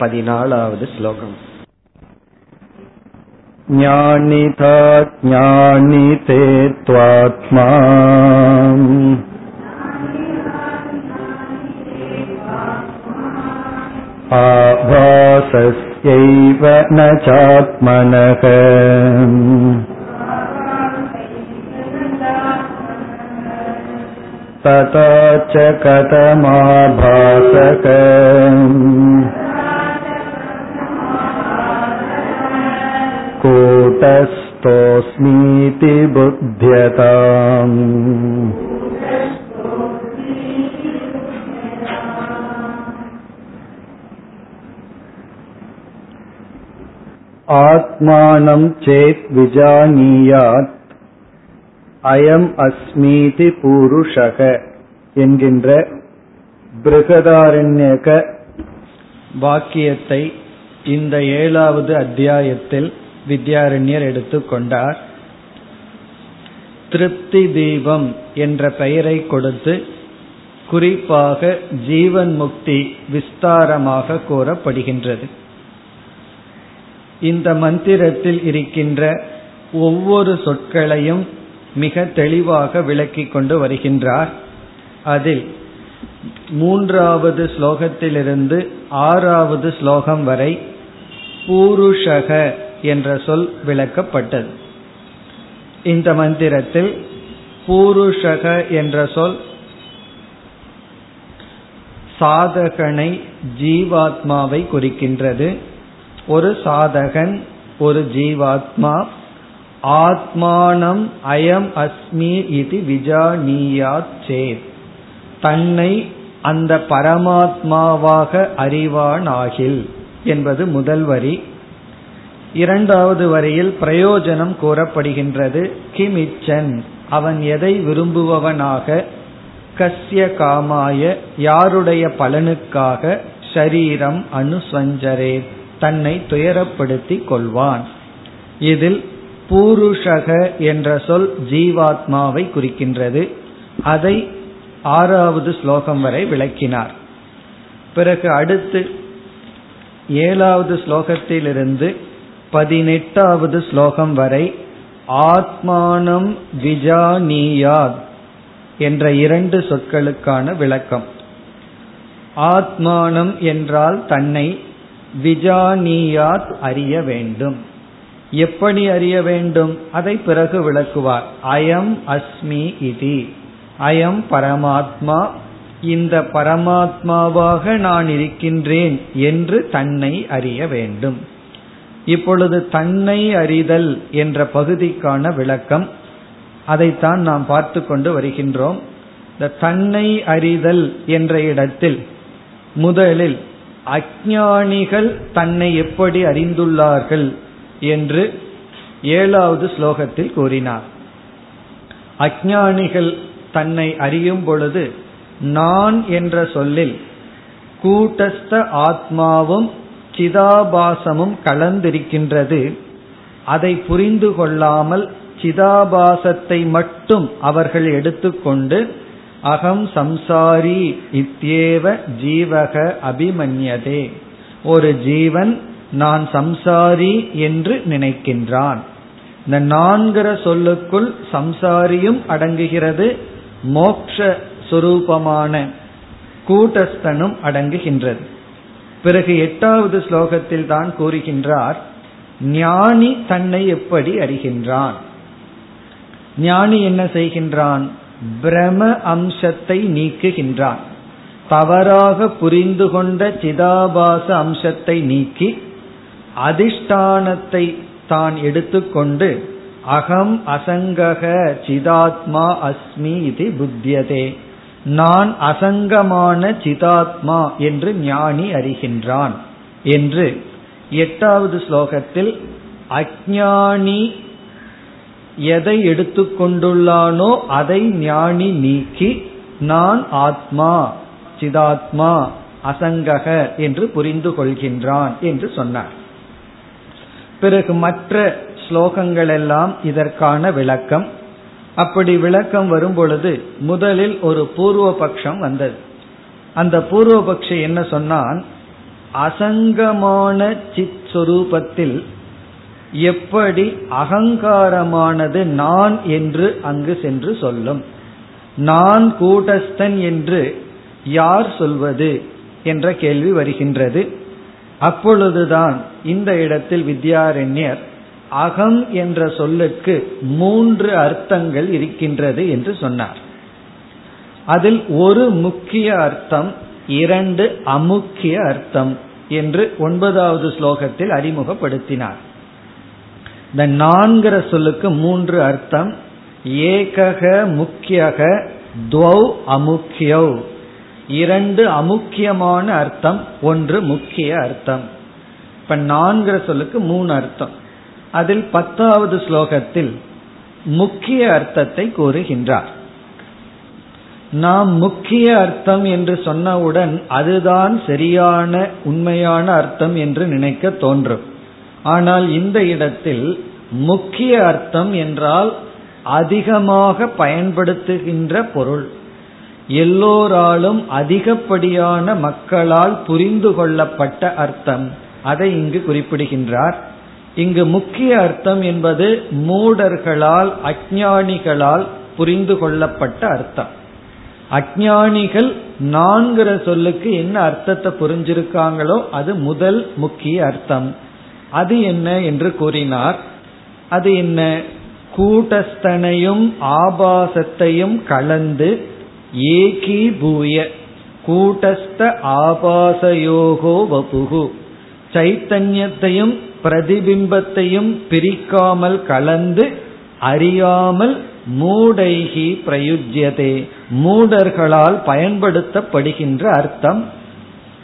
பதினாலாவது ஸ்லோகம் ज्ञानिता ज्ञानिते त्वात्मा आभासस्यैव न चात्मनः तथा च कथमाभासक कूटस्थोऽस्मीति बुध्यताम् ஆத்மானம் சேத் விஜானீயாத் அயம் அஸ்மீதி பூருஷக என்கின்ற பிருகதாரண்யக வாக்கியத்தை இந்த ஏழாவது அத்தியாயத்தில் வித்யாரண்யர் எடுத்துக்கொண்டார் திருப்தி தீபம் என்ற பெயரை கொடுத்து குறிப்பாக ஜீவன் முக்தி விஸ்தாரமாக கூறப்படுகின்றது. இந்த மந்திரத்தில் இருக்கின்ற ஒவ்வொரு சொற்களையும் மிக தெளிவாக விளக்கிக் கொண்டு வருகின்றார். அதில் மூன்றாவது ஸ்லோகத்திலிருந்து ஆறாவது ஸ்லோகம் வரை பூருஷக என்ற சொல் விளக்கப்பட்டது. இந்த மந்திரத்தில் பூருஷக என்ற சொல் சாதகனை ஜீவாத்மாவை குறிக்கின்றது. ஒரு சாதகன் ஒரு ஜீவாத்மா ஆத்மானம் அயம் அஸ்மி இது விஜானியாத் சேத். தன்னை அந்த பரமாத்மாவாக அறிவானாகில் என்பது முதல் வரி. இரண்டாவது வரையில் பிரயோஜனம் கூறப்படுகின்றது. கிமிச்சன். அவன் எதை விரும்புபவனாக? கஸ்ய காமாய. யாருடைய பலனுக்காக? ஷரீரம் அனுசஞ்சரே. தன்னை துயரப்படுத்திக் கொள்வான். இதில் பூருஷக என்ற சொல் ஜீவாத்மாவை குறிக்கின்றது. அதை ஆறாவது ஸ்லோகம் வரை விளக்கினார். பிறகு அடுத்து ஏழாவது ஸ்லோகத்திலிருந்து பதினெட்டாவது ஸ்லோகம் வரை ஆத்மானம் விஜானியாத் என்ற இரண்டு சொற்களுக்கான விளக்கம். ஆத்மானம் என்றால் தன்னை விஜானியாத் அறிய வேண்டும். எப்படி அறிய வேண்டும்? அதை பிறகு விளக்குவார். அயம் அஸ்மி இதி. அயம் பரமாத்மா. இந்த பரமாத்மாவாக நான் இருக்கின்றேன் என்று தன்னை அறிய வேண்டும். இப்பொழுது தன்னை அறிதல் என்ற பகுதிக்கான விளக்கம். அதைத்தான் நாம் பார்த்து கொண்டு வருகின்றோம். இந்த தன்னை அறிதல் என்ற இடத்தில் முதலில் அஜானிகள் தன்னை எப்படி அறிந்துள்ளார்கள் என்று ஏழாவது ஸ்லோகத்தில் கூறினார். அஜானிகள் தன்னை அறியும் பொழுது நான் என்ற சொல்லில் கூட்டஸ்த ஆத்மாவும் சிதாபாசமும் கலந்திருக்கின்றது. அதை புரிந்து கொள்ளாமல் சிதாபாசத்தை மட்டும் அவர்கள் எடுத்துக்கொண்டு அகம் சம்சாரி இத்தியேவ ஜீவக அபிமன்யதே. ஒரு ஜீவன் நான் சம்சாரி என்று நினைக்கின்றான். இந்த நான்கிற சொல்லுக்குள் சம்சாரியும் அடங்குகிறது மோக்ஷ சுரூபமான கூட்டஸ்தனும் அடங்குகின்றது. பிறகு எட்டாவது ஸ்லோகத்தில் தான் கூறுகின்றார் ஞானி தன்னை எப்படி அறிகின்றான்? ஞானி என்ன செய்கின்றான்? பிரம அம்சத்தை நீக்குகின்றான். தவறாக புரிந்து கொண்ட சிதாபாச அம்சத்தை நீக்கி அதிஷ்டானத்தை தான் எடுத்துக்கொண்டு அகம் அசங்கக சிதாத்மா அஸ்மி இது புத்தியதே. நான் அசங்கமான சிதாத்மா என்று ஞானி அறிகின்றான் என்று எட்டாவது ஸ்லோகத்தில் அஜானி எதை எடுத்துக்கொண்டுள்ளானோ அதை ஞானி நீக்கி நான் ஆத்மா சிதாத்மா அசங்கக என்று புரிந்து கொள்கின்றான் என்று சொன்னார். பிறகு மற்ற ஸ்லோகங்கள் எல்லாம் இதற்கான விளக்கம். அப்படி விளக்கம் வரும் பொழுது முதலில் ஒரு பூர்வ பட்சம் வந்தது. அந்த பூர்வ பட்சம் என்ன சொன்னான்? அசங்கமான சித் சொரூபத்தில் எப்படி அகங்காரமானது நான் என்று அங்கு சென்று சொல்லும். நான் கூட்டஸ்தன் என்று யார் சொல்வது என்ற கேள்வி வருகின்றது. அப்பொழுதுதான் இந்த இடத்தில் வித்யாரண்யர் அகம் என்ற சொல்லுக்கு மூன்று அர்த்தங்கள் இருக்கின்றது என்று சொன்னார். அதில் ஒரு முக்கிய அர்த்தம் இரண்டு அமுக்கிய அர்த்தம் என்று ஒன்பதாவது ஸ்லோகத்தில் அறிமுகப்படுத்தினார். இந்த நான்கிற சொல்லுக்கு மூன்று அர்த்தம் ஏகக முக்கியக துவௌ அமுக்கியௌ. இரண்டு அமுக்கியமான அர்த்தம் ஒன்று முக்கிய அர்த்தம். இப்ப நான்கிற சொல்லுக்கு மூணு அர்த்தம். அதில் பத்தாவது ஸ்லோகத்தில் முக்கிய அர்த்தத்தை கூறுகின்றார். நாம் முக்கிய அர்த்தம் என்று சொன்னவுடன் அதுதான் சரியான உண்மையான அர்த்தம் என்று நினைக்க தோன்றும். ஆனால் இந்த இடத்தில் முக்கிய அர்த்தம் என்றால் அதிகமாக பயன்படுத்துகின்ற பொருள். எல்லோராலும் அதிகப்படியான மக்களால் புரிந்து கொள்ளப்பட்ட அர்த்தம். அதை இங்கு குறிப்பிடுகின்றார். இங்கு முக்கிய அர்த்தம் என்பது மூடர்களால் அஜானிகளால் புரிந்து கொள்ளப்பட்ட அர்த்தம். அஜானிகள் நான்கிற சொல்லுக்கு என்ன அர்த்தத்தை புரிஞ்சிருக்காங்களோ அது முதல் முக்கிய அர்த்தம். அது என்ன என்று கூறினார். அது என்ன? கூட்டஸ்தனையும் ஆபாசத்தையும் கலந்து ஏகீபூய கூட்டஸ்த ஆபாசயோகோ வபுகு சைத்தன்யத்தையும் பிரதிபிம்பத்தையும் பிரிக்காமல் கலந்து அறியாமல் மூடைகி பிரயுஜ்யதே. மூடர்களால் பயன்படுத்தப்படுகின்ற அர்த்தம்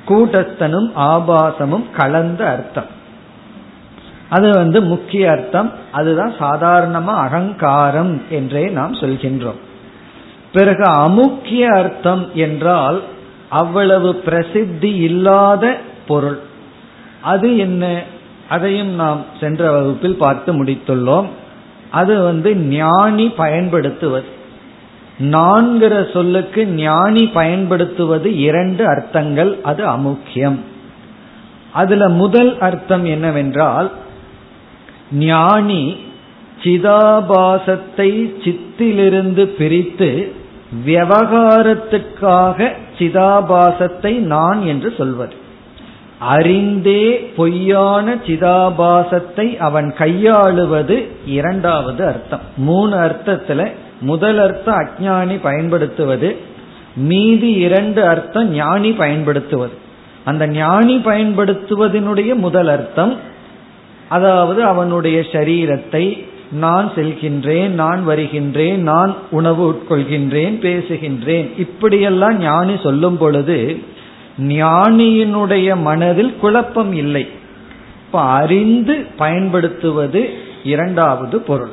கூட்டஸ்தனும் ஆபாசமும் கலந்த அர்த்தம். அது வந்து முக்கிய அர்த்தம். அதுதான் சாதாரணமா அகங்காரம் என்றே நாம் சொல்கின்றோம். பிறகு அமுக்கிய அர்த்தம் என்றால் அவ்வளவு பிரசித்தி இல்லாத பொருள். அது என்ன? அதையும் நாம் சென்ற வகுப்பில் பார்த்து முடித்துள்ளோம். அது வந்து ஞானி பயன்படுத்துவது. நான்கிற சொல்லுக்கு ஞானி பயன்படுத்துவது இரண்டு அர்த்தங்கள் அது அமுக்கியம். அதுல முதல் அர்த்தம் என்னவென்றால் ஞானி சிதாபாசத்தை சித்திலிருந்து பிரித்து விவகாரத்துக்காக சிதாபாசத்தை நான் என்று சொல்வது. அறிந்தே பொய்யான சிதாபாசத்தை அவன் கையாளுவது இரண்டாவது அர்த்தம். மூணு அர்த்தத்துல முதல் அர்த்தம் அஜானி பயன்படுத்துவது மீதி இரண்டு அர்த்தம் ஞானி பயன்படுத்துவது. அந்த ஞானி பயன்படுத்துவதனுடைய முதல் அர்த்தம் அதாவது அவனுடைய சரீரத்தை நான் செல்கின்றேன் நான் வருகின்றேன் நான் உணவு உட்கொள்கின்றேன் பேசுகின்றேன். இப்படியெல்லாம் ஞானி சொல்லும் பொழுது ஞானியினுடைய மனதில் குழப்பம் இல்லை. இப்ப அறிந்து பயன்படுத்துவது இரண்டாவது பொருள்.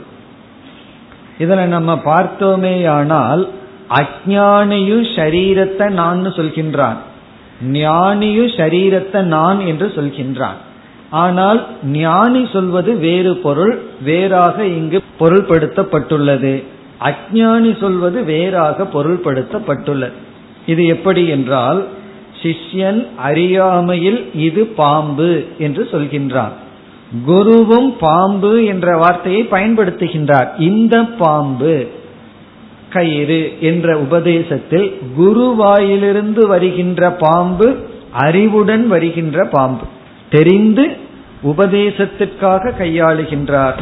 இதுல நம்ம பார்த்தோமேயானால் அஜானியும் சரீரத்தை நான் சொல்கின்றான். ஞானியும் சரீரத்தை நான் என்று சொல்கின்றான். ஆனால் ஞானி சொல்வது வேறு பொருள் வேறாக இங்கு பொருள்படுத்தப்பட்டுள்ளது. அஜானி சொல்வது வேறாக பொருள்படுத்தப்பட்டுள்ளது. இது எப்படி என்றால் சிஷ்யன் அறியாமையில் இது பாம்பு என்று சொல்கின்றான். குருவும் பாம்பு என்ற வார்த்தையை பயன்படுத்துகின்றார். இந்த பாம்பு கயிறு என்ற உபதேசத்தில் குருவாயிலிருந்து வருகின்ற பாம்பு அறிவுடன் வருகின்ற பாம்பு. தெரிந்து உபதேசத்திற்காக கையாளுகின்றார்.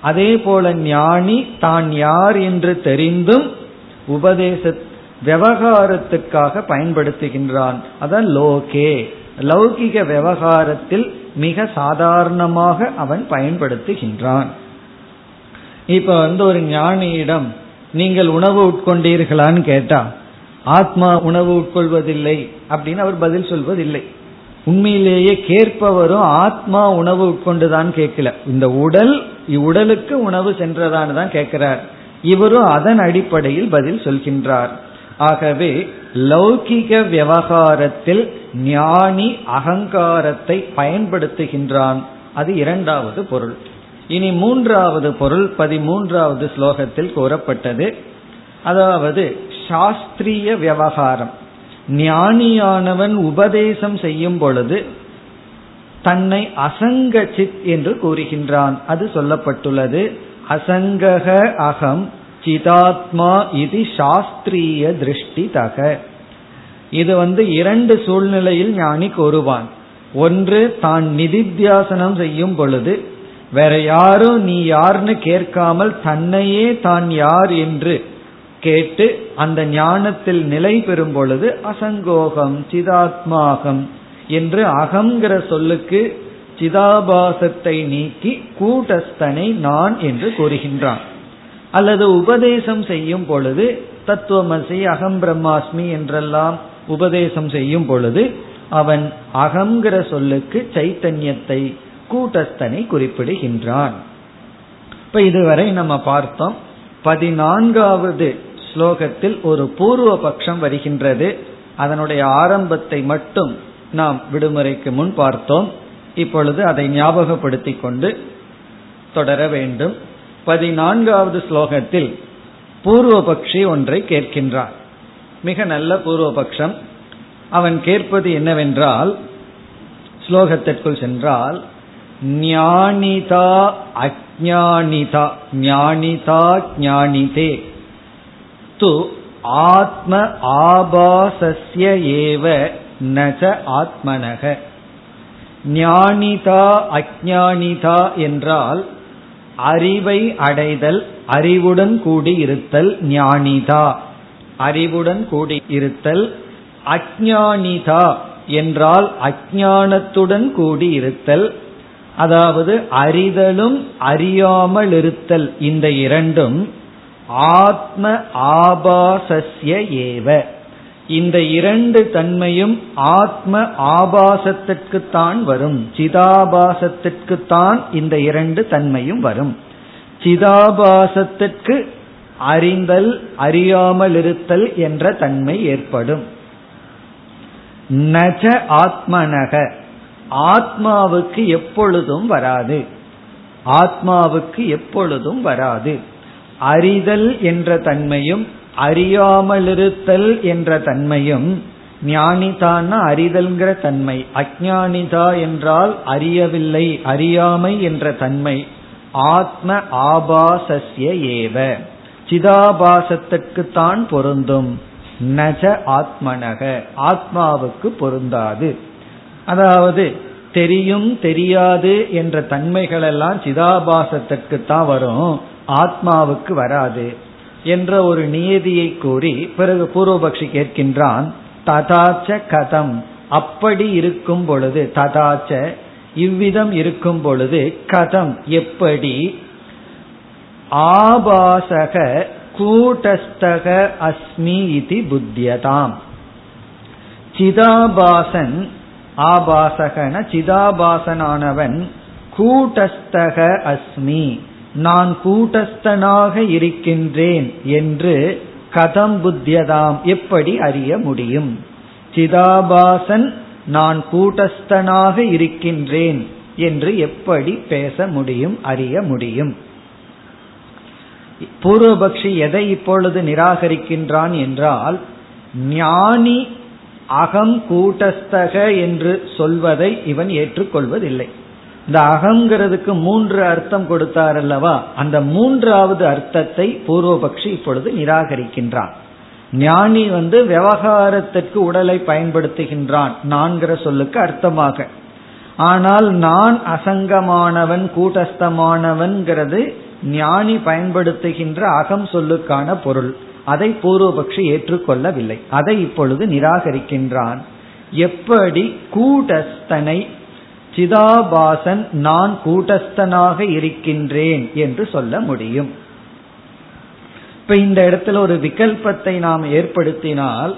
அதே போல ஞானி தான் யார் என்று தெரிந்தும் உபதேசத்தை விவகாரத்துக்காக பயன்படுத்துகின்றான். அதான் லோகே. லௌகிக விவகாரத்தில் மிக சாதாரணமாக அவன் பயன்படுத்துகின்றான். இப்ப வந்து ஒரு ஞானியிடம் நீங்கள் உணவு உட்கொண்டீர்களான்னு கேட்டா ஆத்மா உணவு உட்கொள்வதில்லை அப்படின்னு அவர் பதில் சொல்வதில்லை. உண்மையிலேயே கேட்பவரும் ஆத்மா உணவு உட்கொண்டுதான் கேட்கல. இந்த உடல் இவ்வுடலுக்கு உணவு சென்றதான்னு தான் கேட்கிறார். இவரும் அதன் அடிப்படையில் பதில் சொல்கின்றார். ஆகவே லௌகிக விவகாரத்தில் ஞானி அகங்காரத்தை பயன்படுத்துகின்றான். அது இரண்டாவது பொருள். இனி மூன்றாவது பொருள் பதிமூன்றாவது ஸ்லோகத்தில் கூறப்பட்டது. அதாவது சாஸ்திரிய விவகாரம். ஞானியானவன் உபதேசம் செய்யும் பொழுது தன்னை அசங்க சித் என்று கூறுகின்றான். அது சொல்லப்பட்டுள்ளது. அசங்கக அகம் சிதாத்மா இது சாஸ்திரிய திருஷ்டி தக இது வந்து இரண்டு சூழ்நிலையில் ஞானி கூறுவான். ஒன்று தான் நிதித்தியாசனம் செய்யும் பொழுது வேற யாரும் நீ யாருன்னு கேட்காமல் தன்னையே தான் யார் என்று கேட்டு அந்த ஞானத்தில் நிலை பெறும் பொழுது அசங்கோகம் சிதாத்மாகம் என்று அகங்கிற சொல்லுக்கு சிதாபாசத்தை நீக்கி கூட்டஸ்தனை நான் என்று கூறுகின்றான். அல்லது உபதேசம் செய்யும் பொழுது தத்துவமசி அகம் பிரம்மாஸ்மி என்றெல்லாம் உபதேசம் செய்யும் பொழுது அவன் அகங்கிற சொல்லுக்கு சைத்தன்யத்தை கூட்டஸ்தனை குறிப்பிடுகின்றான். இப்ப இதுவரை நம்ம பார்த்தோம் பதினான்காவது ஸ்லோகத்தில் ஒரு பூர்வ பட்சம் வருகின்றது. அதனுடைய ஆரம்பத்தை மட்டும் நாம் விடுமுறைக்கு முன் பார்த்தோம். இப்பொழுது அதை ஞாபகப்படுத்திக் கொண்டு தொடர வேண்டும். பதினான்காவது ஸ்லோகத்தில் பூர்வபக்ஷி ஒன்றை கேட்கின்றான் மிக நல்ல பூர்வபக்ஷம். அவன் கேட்பது என்னவென்றால் ஸ்லோகத்திற்குள் சென்றால் ஞானிதா அஜானிதா ஞானிதா ஞானிதே. து ஆத்ம ஆபாசஸ்ய ஏவ நச ஆத்மனக. ஞானிதா அஜானிதா என்றால் அறிவை அடைதல் அறிவுடன் கூடி இருத்தல் ஞானிதா. அறிவுடன் கூடி இருத்தல் அஜானிதா என்றால் அஜானத்துடன் கூடி இருத்தல் அதாவது அறிதலும் அறியாமல் இருத்தல். இந்த இரண்டும் ஆத்ம ஆபாசஸ்ய ஏவ. இந்த இரண்டு தன்மையும் ஆத்ம ஆபாசத்திற்குத்தான் வரும். சிதாபாசத்திற்குத்தான் இந்த இரண்டு தன்மையும் வரும். சிதாபாசத்திற்கு அறிந்தல் அறியாமல் இருத்தல் என்ற தன்மை ஏற்படும். நஜ ஆத்மனக. ஆத்மாவுக்கு எப்பொழுதும் வராது. ஆத்மாவுக்கு எப்பொழுதும் வராது. அறிதல் என்ற தன்மையும் அறியாமலிருத்தல் என்ற தன்மையும் ஞானிதான்னா அறிதல்ங்கிற தன்மை அஜானிதா என்றால் அறியவில்லை அறியாமை என்ற தன்மை ஆத்ம ஆபாசஸ்ய ஏவ. சிதாபாசத்துக்குத்தான் பொருந்தும். நஜ ஆத்மனக. ஆத்மாவுக்கு பொருந்தாது. அதாவது தெரியும் தெரியாது என்ற தன்மைகளெல்லாம் சிதாபாசத்துக்கு தான் வரும். ஆத்மாவுக்கு வராது. என்ற ஒரு நியதியை கூறி பிறகு பூர்வபக்ஷி கேட்கின்றான் ததாச்ச கதம். அப்படி இருக்கும் பொழுது ததாச்ச இவ்விதம் இருக்கும் பொழுது கதம் எப்படி? ஆபாசக கூட்டஸ்தக அஸ்மி இது புத்தியதாம். சிதாபாசன் ஆபாசகன சிதாபாசனானவன் கூட்டஸ்தக அஸ்மி. நான் கூட்டஸ்தனாக இருக்கின்றேன் என்று கதம் புத்தியதாம். எப்படி அறிய முடியும்? சிதாபாசன் நான் கூட்டஸ்தனாக இருக்கின்றேன் என்று எப்படி பேச முடியும் அறிய முடியும்? பூர்வபக்ஷி எதை இப்பொழுது நிராகரிக்கின்றான் என்றால் ஞானி அகம் கூட்டஸ்தக என்று சொல்வதை இவன் ஏற்றுக்கொள்வதில்லை. இந்த அகங்கிறதுக்கு மூன்று அர்த்தம் கொடுத்தார் அல்லவா அந்த மூன்றாவது அர்த்தத்தை பூர்வபக்ஷி இப்பொழுது நிராகரிக்கின்றான். ஞானி வந்து விவகாரத்திற்கு உடலை பயன்படுத்துகின்றான் நான்கிற சொல்லுக்கு அர்த்தமாக. ஆனால் நான் அசங்கமானவன் கூட்டஸ்தமானவன்கிறது ஞானி பயன்படுத்துகின்ற அகம் சொல்லுக்கான பொருள். அதை பூர்வபக்ஷி ஏற்றுக்கொள்ளவில்லை. அதை இப்பொழுது நிராகரிக்கின்றான். எப்படி கூட்டஸ்தனை சிதாபாசன் நான் கூட்டஸ்தனாக இருக்கின்றேன் என்று சொல்ல முடியும். இப்ப இந்த இடத்துல ஒரு விகல்பத்தை நாம் ஏற்படுத்தினால்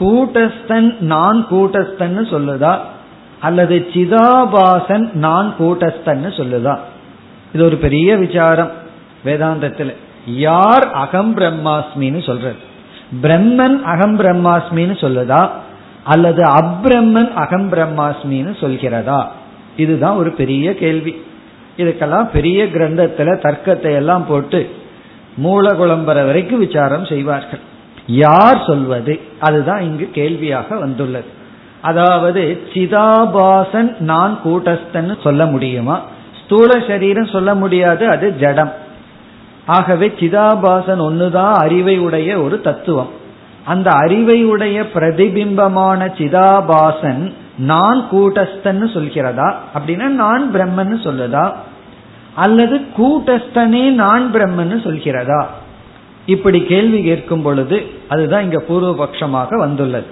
கூட்டஸ்தன் நான் கூட்டஸ்தன் சொல்லுதா? அல்லது சிதாபாசன் நான் கூட்டஸ்தன் சொல்லுதா? இது ஒரு பெரிய விசாரம் வேதாந்தத்தில். யார் அகம் பிரம்மாஸ்மின்னு சொல்றது? பிரம்மன் அகம் பிரம்மாஸ்மின்னு சொல்லுதா? அல்லது அப்ரம்மன் அகம் பிரம்மாஸ்மின்னு சொல்கிறதா? இதுதான் ஒரு பெரிய கேள்வி. இதுக்கெல்லாம் பெரிய கிரந்தத்துல தர்க்கத்தை எல்லாம் போட்டு மூல குழம்புற வரைக்கும் விசாரம் செய்வார்கள். யார் சொல்வது? அதுதான் இங்கு கேள்வியாக வந்துள்ளது. அதாவது சிதாபாசன் நான் கூட்டஸ்தன் சொல்ல முடியுமா? ஸ்தூல சரீரம் சொல்ல முடியாது அது ஜடம். ஆகவே சிதாபாசன் ஒன்னுதான் அறிவை உடைய ஒரு தத்துவம். அந்த அறிவையுடைய பிரதிபிம்பமான சிதாபாசன் நான் கூட்டஸ்தன்னு சொல்கிறதா? அப்படின்னா நான் பிரம்மன்னு சொல்லுதா? அல்லது கூட்டஸ்தனே நான் பிரம்மன்னு சொல்கிறதா? இப்படி கேள்வி கேட்கும் பொழுது அதுதான் இங்க பூர்வபக்ஷமாக வந்துள்ளது.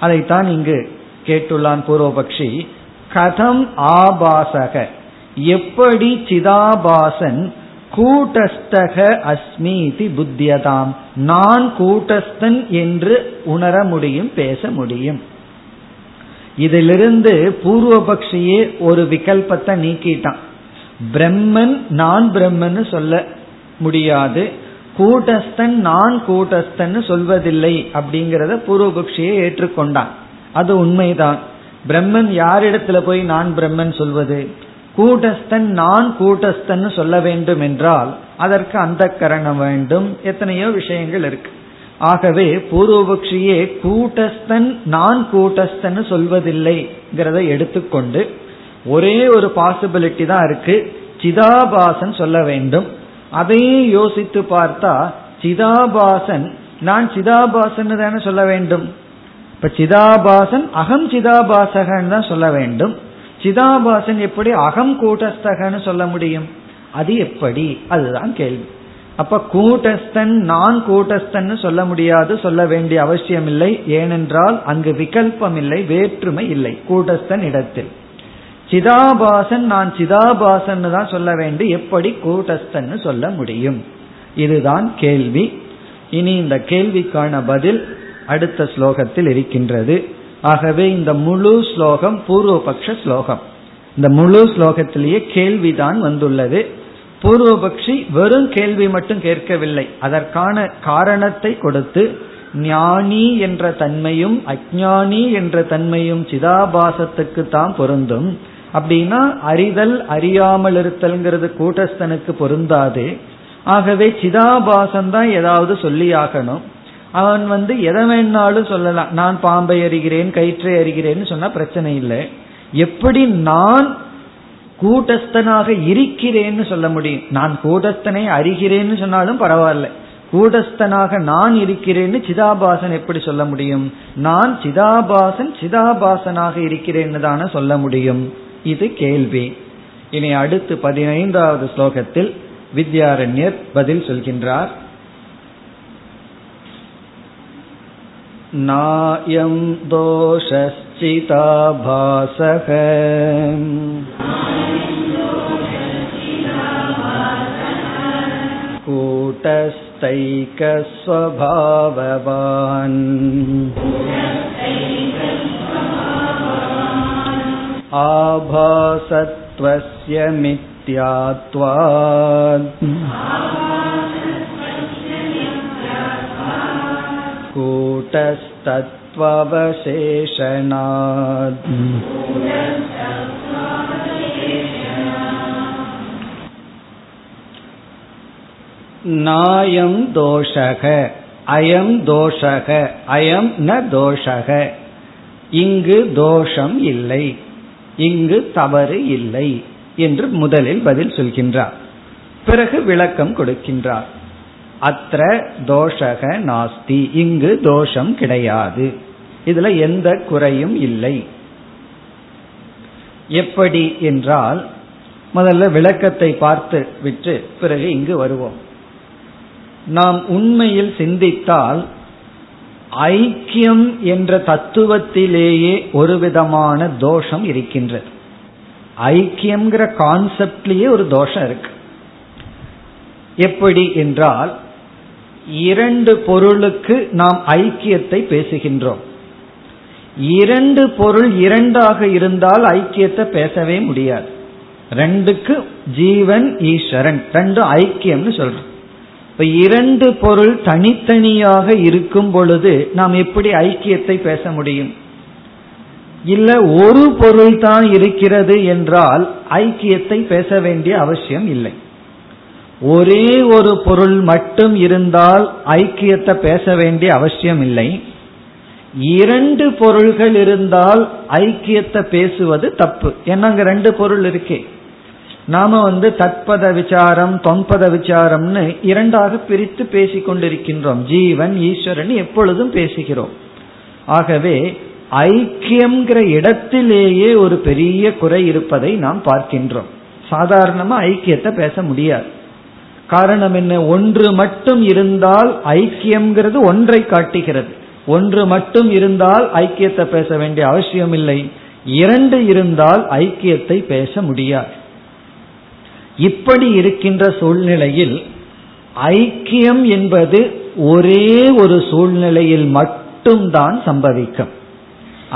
அதைத்தான் இங்கு கேட்டுள்ளான் பூர்வபக்ஷி. கதம் ஆபாசக. எப்படி சிதாபாசன் கூட்டஸ்தக அஸ்மி இது புத்தியதாம். நான் கூட்டஸ்தன் என்று உணர முடியும் பேச முடியும். இதிலிருந்து பூர்வபக்ஷியே ஒரு விகல்பத்தை நீக்கிட்டான். பிரம்மன் நான் பிரம்மன் சொல்ல முடியாது. கூட்டஸ்தன் நான் கூட்டஸ்தன் சொல்வதில்லை அப்படிங்கிறத பூர்வபக்ஷியை ஏற்றுக்கொண்டான். அது உண்மைதான். பிரம்மன் யாரிடத்துல போய் நான் பிரம்மன் சொல்வது? கூட்டஸ்தன் நான் கூட்டஸ்தன் சொல்ல வேண்டும் என்றால் அதற்கு அந்த கரணம் வேண்டும். எத்தனையோ விஷயங்கள் இருக்கு. ஆகவே பூர்வபக்ஷியே கூட்டஸ்தன் நான் கூட்டஸ்தன் சொல்வதில்லைங்கிறத எடுத்துக்கொண்டு ஒரே ஒரு பாசிபிலிட்டி தான் இருக்கு. சிதாபாசன் சொல்ல வேண்டும். அதையே யோசித்து பார்த்தா சிதாபாசன் நான் சிதாபாசன் தானே சொல்ல வேண்டும். இப்ப சிதாபாசன் அகம் சிதாபாசகன் தான் சொல்ல வேண்டும். சிதாபாசன் எப்படி அகம் கூட்டஸ்தகன்னு சொல்ல முடியும்? அது எப்படி? அதுதான் கேள்வி. அப்ப கூட்டஸ்தன் நான் கூட்டஸ்தன் சொல்ல முடியாது சொல்ல வேண்டிய அவசியம் இல்லை. ஏனென்றால் அங்கு விகல்பம் இல்லை வேற்றுமை இல்லை கூட்டஸ்தன் இடத்தில். சிதாபாசன் நான் சிதாபாசன் தான் சொல்ல வேண்டி எப்படி கூட்டஸ்தன் சொல்ல முடியும்? இதுதான் கேள்வி. இனி இந்த கேள்விக்கான பதில் அடுத்த ஸ்லோகத்தில் இருக்கின்றது. ஆகவே இந்த முழு ஸ்லோகம் பூர்வபக்ஷ ஸ்லோகம். இந்த முழு ஸ்லோகத்திலேயே கேள்விதான் வந்துள்ளது. பூர்வபக்ஷி வெறும் கேள்வி மட்டும் கேட்கவில்லை. அதற்கான காரணத்தை கொடுத்து ஞானி என்ற தன்மையும் அஜானி என்ற தன்மையும் சிதாபாசத்துக்கு தான் பொருந்தும். அப்படின்னா அறிதல் அறியாமல் இருத்தல்ங்கிறது கூட்டஸ்தனுக்கு பொருந்தாது. ஆகவே சிதாபாசம் தான் ஏதாவது சொல்லியாகணும். அவன் வந்து எதை வேணாலும் சொல்லலாம். நான் பாம்பை அறிகிறேன் கயிற்றை அறிகிறேன்னு சொன்னா பிரச்சனை இல்லை. எப்படி நான் கூட்டஸ்தனாக இருக்கிறேன்னு சொல்ல முடியும். நான் கூட்டஸ்தனை அறிகிறேன்னு சொன்னாலும் பரவாயில்ல. கூடஸ்தனாக நான் இருக்கிறேன்னு சிதாபாசன் எப்படி சொல்ல முடியும்? நான் சிதாபாசன் சிதாபாசனாக இருக்கிறேன்னு தானே சொல்ல முடியும். இது கேள்வி. இனி அடுத்து பதினைந்தாவது ஸ்லோகத்தில் வித்யாரண்யர் பதில் சொல்கின்றார். नायं दोषश्चिताभासः कूटस्थैकस्वभाववान् आभासत्वस्य मिथ्यात्वात् கூட்டஸ்தத்வவசேஷனாத் நாயம் தோஷக அயம் தோஷக அயம் ந தோஷக இங்கு தோஷம் இல்லை இங்கு தவறு இல்லை என்று முதலில் பதில் சொல்கின்றார். பிறகு விளக்கம் கொடுக்கின்றார். அத்த தோஷக நாஸ்தி. இங்கு தோஷம் கிடையாது. இதுல எந்த குறையும் இல்லை. எப்படி என்றால் முதல்ல விளக்கத்தை பார்த்து விட்டு பிறகு இங்கு வருவோம். நாம் உண்மையில் சிந்தித்தால் ஐக்கியம் என்ற தத்துவத்திலேயே ஒரு விதமான தோஷம் இருக்கின்றது. ஐக்கியம்ங்கிற கான்செப்ட்லயே ஒரு தோஷம் இருக்கு. எப்படி என்றால் இரண்டு பொருளுக்கு நாம் ஐக்கியத்தை பேசுகின்றோம். இரண்டு பொருள் இரண்டாக இருந்தால் ஐக்கியத்தை பேசவே முடியாது. ரெண்டுக்கு ஜீவன் ஈஸ்வரன் ரெண்டும் ஐக்கியம்னு சொல்றோம். இப்ப இரண்டு பொருள் தனித்தனியாக இருக்கும் பொழுது நாம் எப்படி ஐக்கியத்தை பேச முடியும்? இல்ல ஒரு பொருள் தான் இருக்கிறது என்றால் ஐக்கியத்தை பேச வேண்டிய அவசியம் இல்லை. ஒரே ஒரு பொருள் மட்டும் இருந்தால் ஐக்கியத்தை பேச வேண்டிய அவசியம் இல்லை இரண்டு பொருள்கள் இருந்தால் ஐக்கியத்தை பேசுவது தப்பு. ஏன்னா அங்க ரெண்டு பொருள் இருக்கே? நாம வந்து தத்பத விசாரம் தொன்பத விசாரம்னு இரண்டாக பிரித்து பேசிக் கொண்டிருக்கின்றோம். ஜீவன் ஈஸ்வரன் எப்பொழுதும் பேசுகிறோம். ஆகவே ஐக்கியம்ங்கிற இடத்திலேயே ஒரு பெரிய குறை இருப்பதை நாம் பார்க்கின்றோம். சாதாரணமா ஐக்கியத்தை பேச முடியாது. காரணம் என்ன? ஒன்று மட்டும் இருந்தால் ஐக்கியம்ங்கிறது ஒன்றை காட்டுகிறது. ஒன்று மட்டும் இருந்தால் ஐக்கியத்தை பேச வேண்டிய அவசியம் இல்லை. இரண்டு இருந்தால் ஐக்கியத்தை பேச முடியாது. இப்படி இருக்கின்ற சூழ்நிலையில் ஐக்கியம் என்பது ஒரே ஒரு சூழ்நிலையில் மட்டும்தான் சம்பவிக்கும்.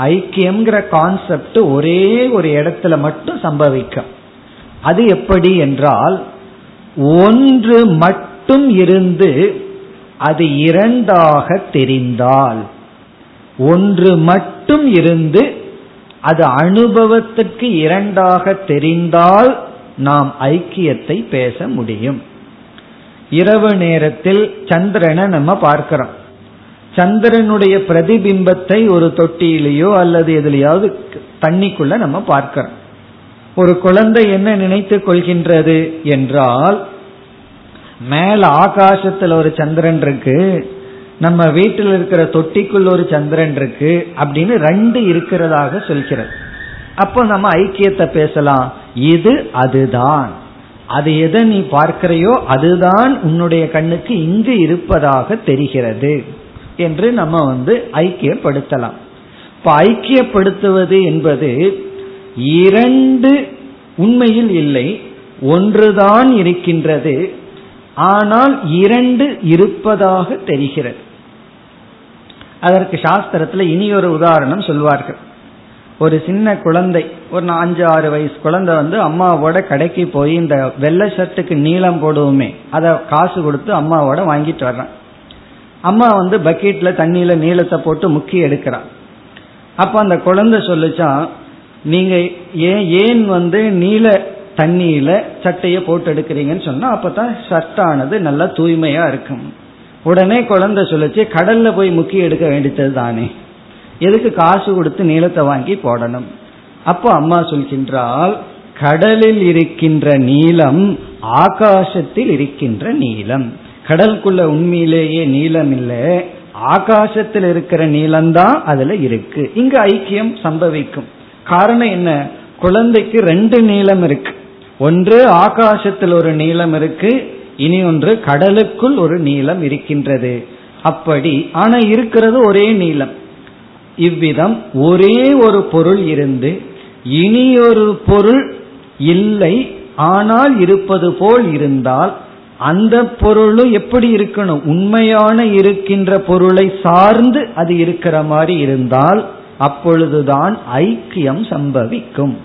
ஐக்கியம்ங்கிற கான்செப்ட் ஒரே ஒரு இடத்துல மட்டும் சம்பவிக்கும். அது எப்படி என்றால் ஒன்று மட்டும் இருந்து அது இரண்டாக தெரிந்தால் ஒன்று மட்டும் இருந்து அது அனுபவத்துக்கு இரண்டாக தெரிந்தால் நாம் ஐக்கியத்தை பேச முடியும். இரவு நேரத்தில் சந்திரனை நம்ம பார்க்கிறோம். சந்திரனுடைய பிரதிபிம்பத்தை ஒரு தொட்டியிலேயோ அல்லது எதுலையாவது தண்ணிக்குள்ள நம்ம பார்க்கிறோம். ஒரு குழந்தை என்ன நினைத்துக் கொள்கின்றது என்றால் மேல ஆகாசத்துல ஒரு சந்திரன் இருக்கு நம்ம வீட்டில் இருக்கிற தொட்டிக்குள் ஒரு சந்திரன் இருக்கு அப்படின்னு ரெண்டு இருக்கிறதாக சொல்கிறது. அப்போ நம்ம ஐக்கியத்தை பேசலாம். இது அதுதான். அது எதை நீ பார்க்கிறையோ அதுதான் உன்னுடைய கண்ணுக்கு இங்கு இருப்பதாக தெரிகிறது என்று நம்ம வந்து ஐக்கியப்படுத்தலாம். இப்ப ஐக்கியப்படுத்துவது என்பது இரண்டு உண்மையில் இல்லை ஒன்றுதான் இருக்கின்றது. ஆனால் இரண்டு இருப்பதாக தெரிகிறது. அதற்கு சாஸ்திரத்துல இனி ஒரு உதாரணம் சொல்வார்கள். ஒரு சின்ன குழந்தை ஒரு அஞ்சு ஆறு வயசு குழந்தை வந்து அம்மாவோட கடைக்கு போய் இந்த வெள்ளை ஷர்ட்டுக்கு நீளம் போடுவோமே அதை காசு கொடுத்து அம்மாவோட வாங்கிட்டு வர்றான். அம்மா வந்து பக்கெட்ல தண்ணியில நீளத்தை போட்டு முக்கி எடுக்கிறான். அப்ப அந்த குழந்தை சொல்லிச்சான் நீங்க ஏன் ஏன் வந்து நீல தண்ணியில சட்டைய போட்டு எடுக்கிறீங்கன்னு சொன்னா அப்பதான் சட்டானது நல்லா தூய்மையா இருக்கும். உடனே குழந்தை சொல்லிச்சு கடல்ல போய் முக்கி எடுக்க வேண்டியது தானே. எதுக்கு காசு கொடுத்து நீளத்தை வாங்கி போடணும்? அப்போ அம்மா சொல்கின்றால் கடலில் இருக்கின்ற நீளம் ஆகாசத்தில் இருக்கின்ற நீளம் கடலுக்குள்ள உண்மையிலேயே நீளம் இல்லை. ஆகாசத்தில் இருக்கிற நீளம்தான் அதுல இருக்கு. இங்கு ஐக்கியம் சம்பவிக்கும். காரணம் என்ன? குழந்தைக்கு ரெண்டு நீளம் இருக்கு. ஒன்று ஆகாசத்தில் ஒரு நீளம் இருக்கு இனி ஒன்று கடலுக்குள் ஒரு நீளம் இருக்கின்றது. அப்படி. ஆனா இருக்கிறது ஒரே நீளம். இவ்விதம் ஒரே ஒரு பொருள் இருந்து இனியொரு பொருள் இல்லை ஆனால் இருப்பது போல் இருந்தால் அந்த பொருளும் எப்படி இருக்கணும்? உண்மையான இருக்கின்ற பொருளை சார்ந்து அது இருக்கிற மாதிரி இருந்தால் அப்பொழுதுதான் ஐக்கியம் சம்பவிக்கும்.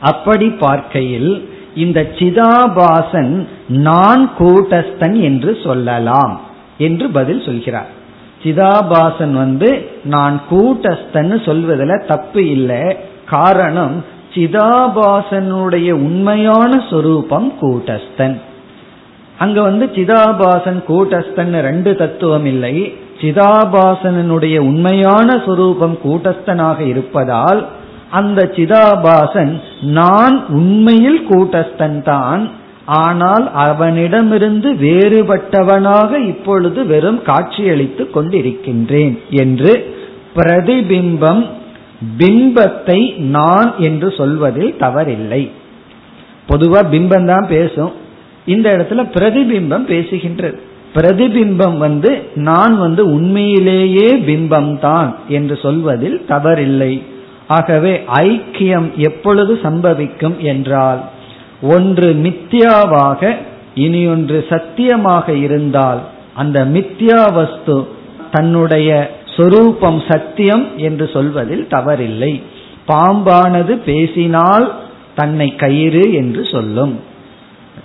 அப்படி பார்க்கையில் இந்த சிதாபாசன் நான் கூட்டஸ்தன் என்று சொல்லலாம் என்று பதில் சொல்கிறார். சிதாபாசன் வந்து நான் கூட்டஸ்தன் சொல்வதில் தப்பு இல்லை. காரணம் சிதாபாசனுடைய உண்மையான சொரூபம் கூட்டஸ்தன். அங்க வந்து சிதாபாசன் கூட்டஸ்தன் ரெண்டு தத்துவம் இல்லை. சிதாபாசனனுடைய உண்மையான சொரூபம் கூட்டஸ்தனாக இருப்பதால் அந்த சிதாபாசன் நான் உண்மையில் கூட்டஸ்தன் தான் ஆனால் அவனிடமிருந்து வேறுபட்டவனாக இப்பொழுது வெறும் காட்சியளித்துக் கொண்டிருக்கின்றேன் என்று பிரதிபிம்பம் பிம்பத்தை நான் என்று சொல்வதில் தவறில்லை. பொதுவா பிம்பம் தான் பேசும். இந்த இடத்துல பிரதிபிம்பம் பேசுகின்றது. பிரதிபிம்பம் வந்து நான் வந்து உண்மையிலேயே பிம்பம் தான் என்று சொல்வதில் தவறில்லை. ஆகவே ஐக்கியம் எப்பொழுது சம்பவிக்கும் என்றால் ஒன்று மித்யாவாக இனி ஒன்று சத்தியமாக இருந்தால் அந்த மித்யா வஸ்து தன்னுடைய சொரூபம் சத்தியம் என்று சொல்வதில் தவறில்லை. பாம்பானது பேசினால் தன்னை கயிறு என்று சொல்லும்.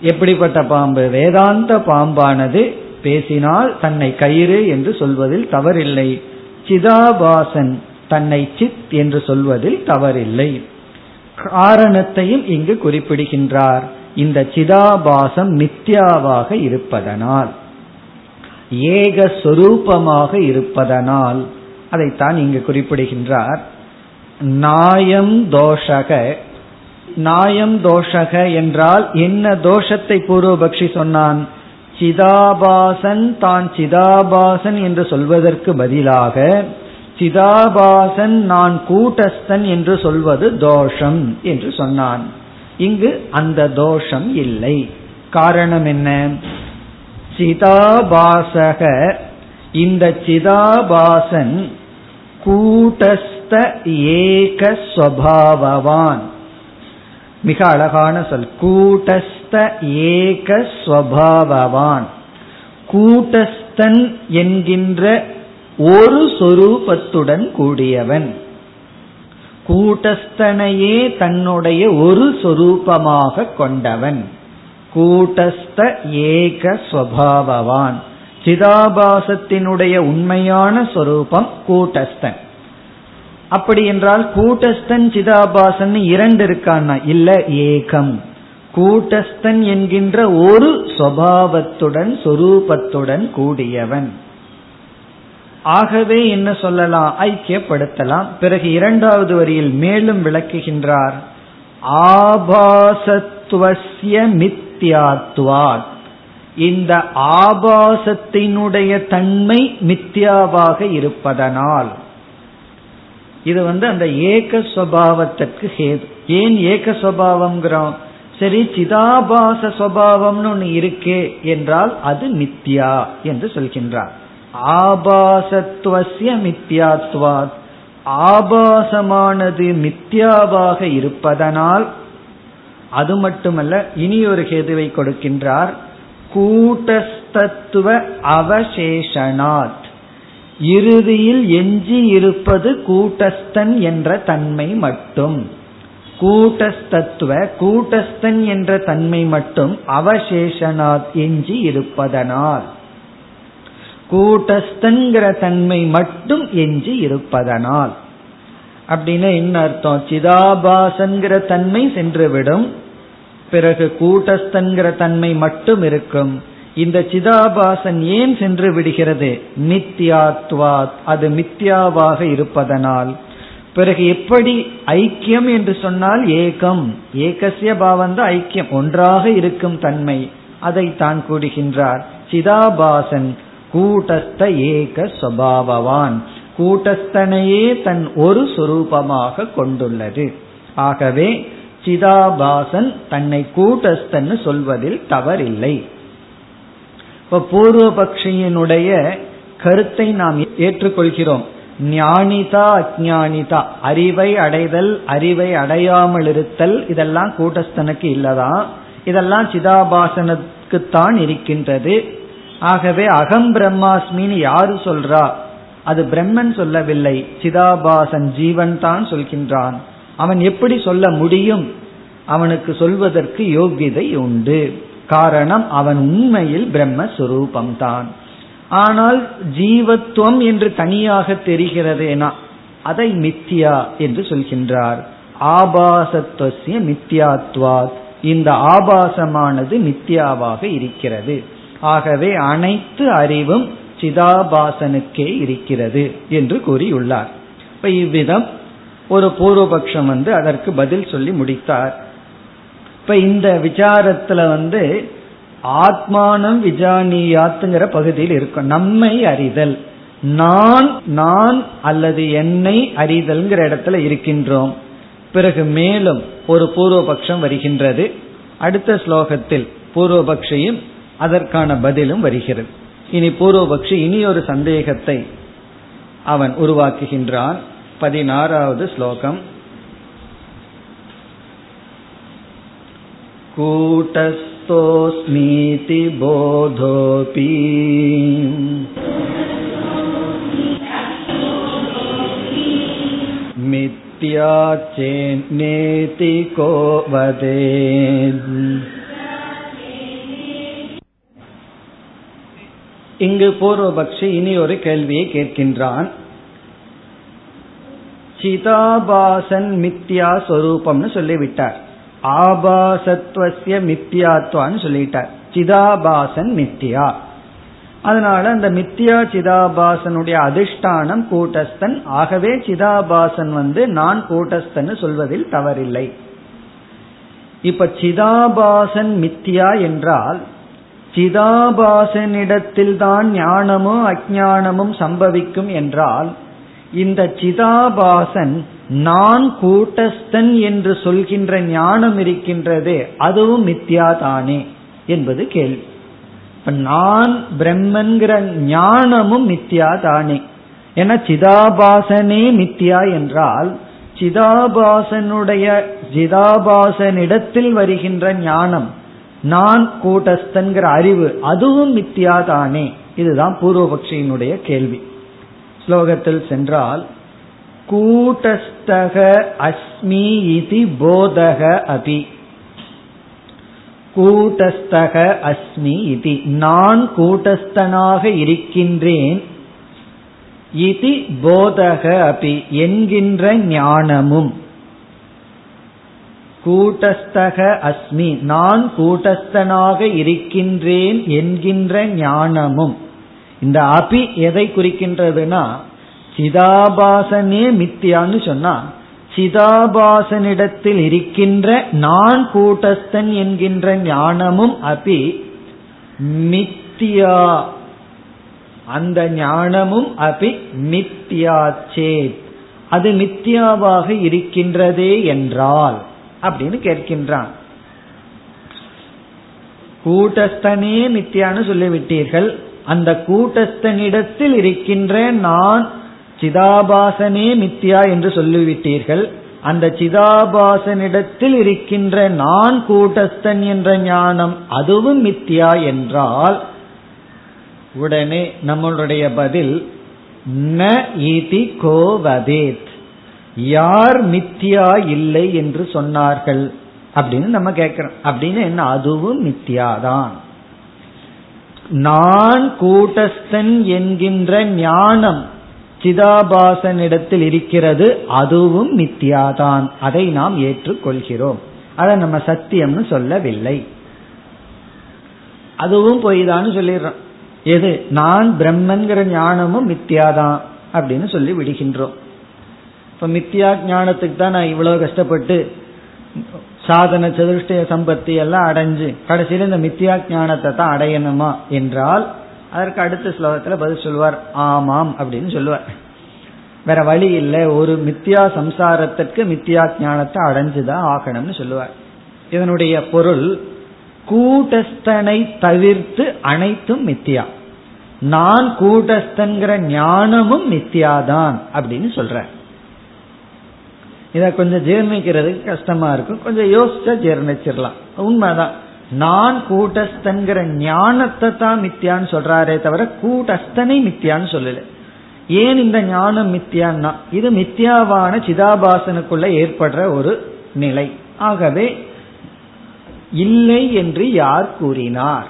எப்படிப்பட்ட பாம்பு? வேதாந்த பாம்பானது பேசினால் தன்னை கயிறு என்று சொல்வதில் தவறில்லை. சிதாபாசன் தன்னை சித் என்று சொல்வதில் தவறில்லை. காரணத்தையும் இங்கு குறிப்பிடுகின்றார். இந்த சிதாபாசம் மித்யாவாக இருப்பதனால் ஏக சொரூபமாக இருப்பதனால் அதைத்தான் இங்கு குறிப்பிடுகின்றார். நாயம் தோஷக நாயம் தோஷக என்றால் என்ன தோஷத்தை பூர்வபக்ஷி சொன்னான்? சிதாபாசன் தான் சிதாபாசன் என்று சொல்வதற்கு பதிலாக சிதாபாசன் நான் கூட்டஸ்தன் என்று சொல்வது தோஷம் என்று சொன்னான். இங்கு அந்த தோஷம் இல்லை. காரணம் என்ன? சிதாபாசக இந்த சிதாபாசன் கூட்டஸ்த ஏக ஸ்வபாவவான். மிக அழகான சொல். கூட்ட ஏக ஸ்வபாவவான். கூட்டஸ்தன் என்கின்ற ஒரு சொரூபத்துடன் கூடியவன். கூட்டஸ்தனையே தன்னுடைய ஒரு சொரூபமாக கொண்டவன். கூட்டஸ்த ஏக ஸ்வபாவவான். சிதாபாசத்தினுடைய உண்மையான சொரூபம் கூட்டஸ்தன். அப்படி என்றால் கூட்டஸ்தன் சிதாபாசன் இரண்டு இருக்கான்னா? இல்ல ஏகம். கூட்டஸ்தன் என்கின்ற ஒரு சுவாவத்துடன் சொரூபத்துடன் கூடியவன். ஆகவே என்ன சொல்லலாம்? ஐக்கியப்படுத்தலாம். பிறகு இரண்டாவது வரியில் மேலும் விளக்குகின்றார். ஆபாசத்துவசிய மித்யாத்வாத் இந்த ஆபாசத்தினுடைய தன்மை மித்யாவாக இருப்பதனால். இது வந்து அந்த ஏக சுவாவத்திற்கு ஹேது. ஏன் ஏக சுவாவம்ங்கிறோம்? சரி சிதாபாச சுவாவம்னு ஒன்று இருக்கே என்றால் அது மித்யா என்று சொல்கின்றார். ஆபாசத்துவசிய மித்யாத்வாத். ஆபாசமானது மித்யாவாக இருப்பதனால் அது மட்டுமல்ல இனி ஒரு கேதுவை கொடுக்கின்றார். கூட்டஸ்தத்துவ அவசேஷனாத். இறுதியில் எஞ்சி இருப்பது கூட்டஸ்தன் என்ற தன்மை மட்டும். கூட்டஸ்தத்துவ கூட்டஸ்தன் என்ற தன்மை மட்டும் அவசேஷனாத் எஞ்சி இருப்பதனால். கூட்டஸ்தன்கிற தன்மை மட்டும் எஞ்சி இருப்பதனால். அப்படின்னு என்ன அர்த்தம்? சிதாபாசன்கிற தன்மை சென்றுவிடும். பிறகு கூட்டஸ்தன்கிற தன்மை மட்டும் இருக்கும். இந்த சிதாபாசன் ஏன் சென்று விடுகிறது? மித்யாத்வாத் அது மித்யாவாக இருப்பதனால். பிறகு எப்படி ஐக்கியம் என்று சொன்னால் ஏகம். ஏகசிய பாவம் தான் ஐக்கியம். ஒன்றாக இருக்கும் தன்மை. அதை தான் கூடுகின்றார் சிதாபாசன் கூட்டஸ்த ஏக சுவாபவான் கூட்டஸ்தனையே தன் ஒரு சுரூபமாக கொண்டுள்ளது. ஆகவே சிதாபாசன் தன்னை கூட்டஸ்தன்னு சொல்வதில் தவறில்லை. இப்ப பூர்வபக்ஷியினுடைய கருத்தை நாம் ஏற்றுக்கொள்கிறோம். ஞானிதா அஜானிதா அறிவை அடைதல் அறிவை அடையாமல் இருத்தல் இதெல்லாம் கூட்டஸ்தனுக்கு இல்லதான். இதெல்லாம் சிதாபாசனுக்குத்தான் இருக்கின்றது. ஆகவே அகம் பிரம்மாஸ்மின்னு யாரு சொல்றா? அது பிரம்மன் சொல்லவில்லை. சிதாபாசன் ஜீவன் தான் சொல்கின்றான். அவன் எப்படி சொல்ல முடியும்? அவனுக்கு சொல்வதற்கு யோகிதை உண்டு. காரணம் அவன் உண்மையில் பிரம்மஸ்வரூபம்தான். ஆனால் ஜீவத்துவம் என்று தனியாக தெரிகிறதேனா? அதை மித்தியா என்று சொல்கின்றார். ஆபாசத்துவசிய மித்யாத்வாத் இந்த ஆபாசமானது மித்யாவாக இருக்கிறது. ஆகவே அனைத்து அறிவும் சிதாபாசனுக்கே இருக்கிறது என்று கூறியுள்ளார். இப்ப இவ்விதம் ஒரு பூர்வபக்ஷம் வந்து அதற்கு பதில் சொல்லி முடித்தார். இப்ப இந்த விசாரத்துல வந்து ஆத்மானம் விஜானியாத்துங்கிற பகுதியில் இருக்கும். நம்மை அறிதல். நான் நான் அல்லது என்னை அறிதல்ங்கிற இடத்துல இருக்கின்றோம். பிறகு மேலும் ஒரு பூர்வபக்ஷம் வருகின்றது. அடுத்த ஸ்லோகத்தில் பூர்வபக்ஷையும் அதற்கான பதிலும் வருகிறது. இனி பூர்வபக்ஷி இனி ஒரு சந்தேகத்தை அவன் உருவாக்குகின்றான். பதினாறாவது ஸ்லோகம். कूटस्थोऽस्मीति बोधोऽपि मिथ्या चेन्नेति को वदेत् இங்கு பூர்வபக்ஷி இனி ஒரு கேள்வியை கேட்கின்றான் சிதாபாசன் மித்யா சொரூபம்னு சொல்லிவிட்டார் ஆபாசத்துவசிய மித்தியாத்வான்னு சொல்லிட்டார். சிதாபாசன் மித்தியா அதனால அந்த மித்தியா சிதாபாசனுடைய அதிஷ்டானம் கூட்டஸ்தன். ஆகவே சிதாபாசன் வந்து நான் கூட்டஸ்தன் சொல்வதில் தவறில்லை. இப்ப சிதாபாசன் மித்தியா என்றால் சிதாபாசனிடத்தில் தான் ஞானமும் அஜானமும் சம்பவிக்கும் என்றால் இந்த சிதாபாசன் நான் கூட்டஸ்தன் என்று சொல்கின்ற ஞானம் இருக்கின்றது அதுவும் மித்யாதானே என்பது கேள்வி. இப்ப நான் பிரம்மன்கிற ஞானமும் மித்யா தானே ஏன்னா சிதாபாசனே மித்யா என்றால் சிதாபாசனுடைய சிதாபாசனிடத்தில் வருகின்ற ஞானம் நான் கூட்டஸ்தன்கிற அறிவு அதுவும் மித்யா தானே இதுதான் பூர்வபக்ஷியினுடைய கேள்வி. ஸ்லோகத்தில் சென்றால் கூட்டஸ்தக அஸ்மி இதி போதக அபி. கூட்டஸ்தக அஸ்மி இதி. நான் கூட்டஸ்தனாக இருக்கின்றேன். இதி போதக அபி என்கின்ற ஞானமும். கூட்டஸ்தக அஸ்மி நான் கூட்டஸ்தனாக இருக்கின்றேன் என்கின்ற ஞானமும். இந்த அபி எதை குறிக்கின்றதுன்னா சிதாபாசனே மித்தியான்னு சொன்னா சிதாபாசனிடத்தில் இருக்கின்ற நான் கூட்டஸ்தன் என்கின்ற ஞானமும் அபி மித்தியா. அந்த ஞானமும் அபி மித்தியா சேத் அது மித்தியாவாக இருக்கின்றதே என்றால் அப்படின்னு கேட்கின்றான். கூட்டஸ்தனே மித்தியான்னு சொல்லிவிட்டீர்கள். அந்த கூட்டஸ்தனிடத்தில் இருக்கின்ற நான் சிதாபாசனே மித்யா என்று சொல்லிவிட்டீர்கள். அந்த சிதாபாசனிடத்தில் இருக்கின்ற நான் கூட்டஸ்தன் என்ற ஞானம் அதுவும் மித்யா என்றால் உடனே நம்மளுடைய பதில் ந இதி கோவதேத் யார் மித்யா இல்லை என்று சொன்னார்கள் அப்படின்னு நம்ம கேட்கிறோம். அப்படின்னு என்ன? அதுவும் மித்யாதான். நான் கூட்டஸ்தன் என்கின்ற ஞானம் சிதாபாசனிடத்தில் இருக்கிறது அதுவும் மித்தியாதான். அதை நாம் ஏற்றுக்கொள்கிறோம். அதை நம்ம சத்தியம்னு சொல்லவில்லை. அதுவும் பொய்தான்னு சொல்லிடுறோம். எது? நான் பிரம்மன்கிற ஞானமும் மித்தியாதான் அப்படின்னு சொல்லி விடுகின்றோம். இப்ப மித்தியா ஞானத்துக்கு தான் நான் இவ்வளவு கஷ்டப்பட்டு சாதன சதுஷ்டய சம்பத்தி எல்லாம் அடைஞ்சு கடைசியில் இந்த மித்தியா ஞானத்தை தான் அடையணுமா என்றால் அதற்கு அடுத்த ஸ்லோகத்தில் பதில் சொல்வார் ஆமாம் அப்படின்னு சொல்லுவார் வேற வழி இல்லை ஒரு மித்தியா சம்சாரத்திற்கு மித்தியா ஞானத்தை அடைஞ்சுதான் ஆகணும்னு சொல்லுவார். இதனுடைய பொருள் கூட்டஸ்தனை தவிர்த்து அனைத்தும் மித்தியா நான் கூட்டஸ்தன்கிற ஞானமும் மித்தியாதான் அப்படின்னு சொல்ற இதை கொஞ்சம் ஜீர்ணிக்கிறதுக்கு கஷ்டமா இருக்கும். கொஞ்சம் யோசிச்சா ஜீர்ணிச்சிடலாம். உண்மைதான். நான் கூட்டஸ்தன்கிற ஞானத்தை தான் மித்தியான்னு சொல்றாரே தவிர கூட்டஸ்தனை மித்தியான்னு சொல்லல. ஏன் இந்த ஞானம் மித்தியான்னா? இது மித்தியாவான சிதாபாசனுக்குள்ள ஏற்படுற ஒரு நிலை. ஆகவே இல்லை என்று யார் கூறினார்?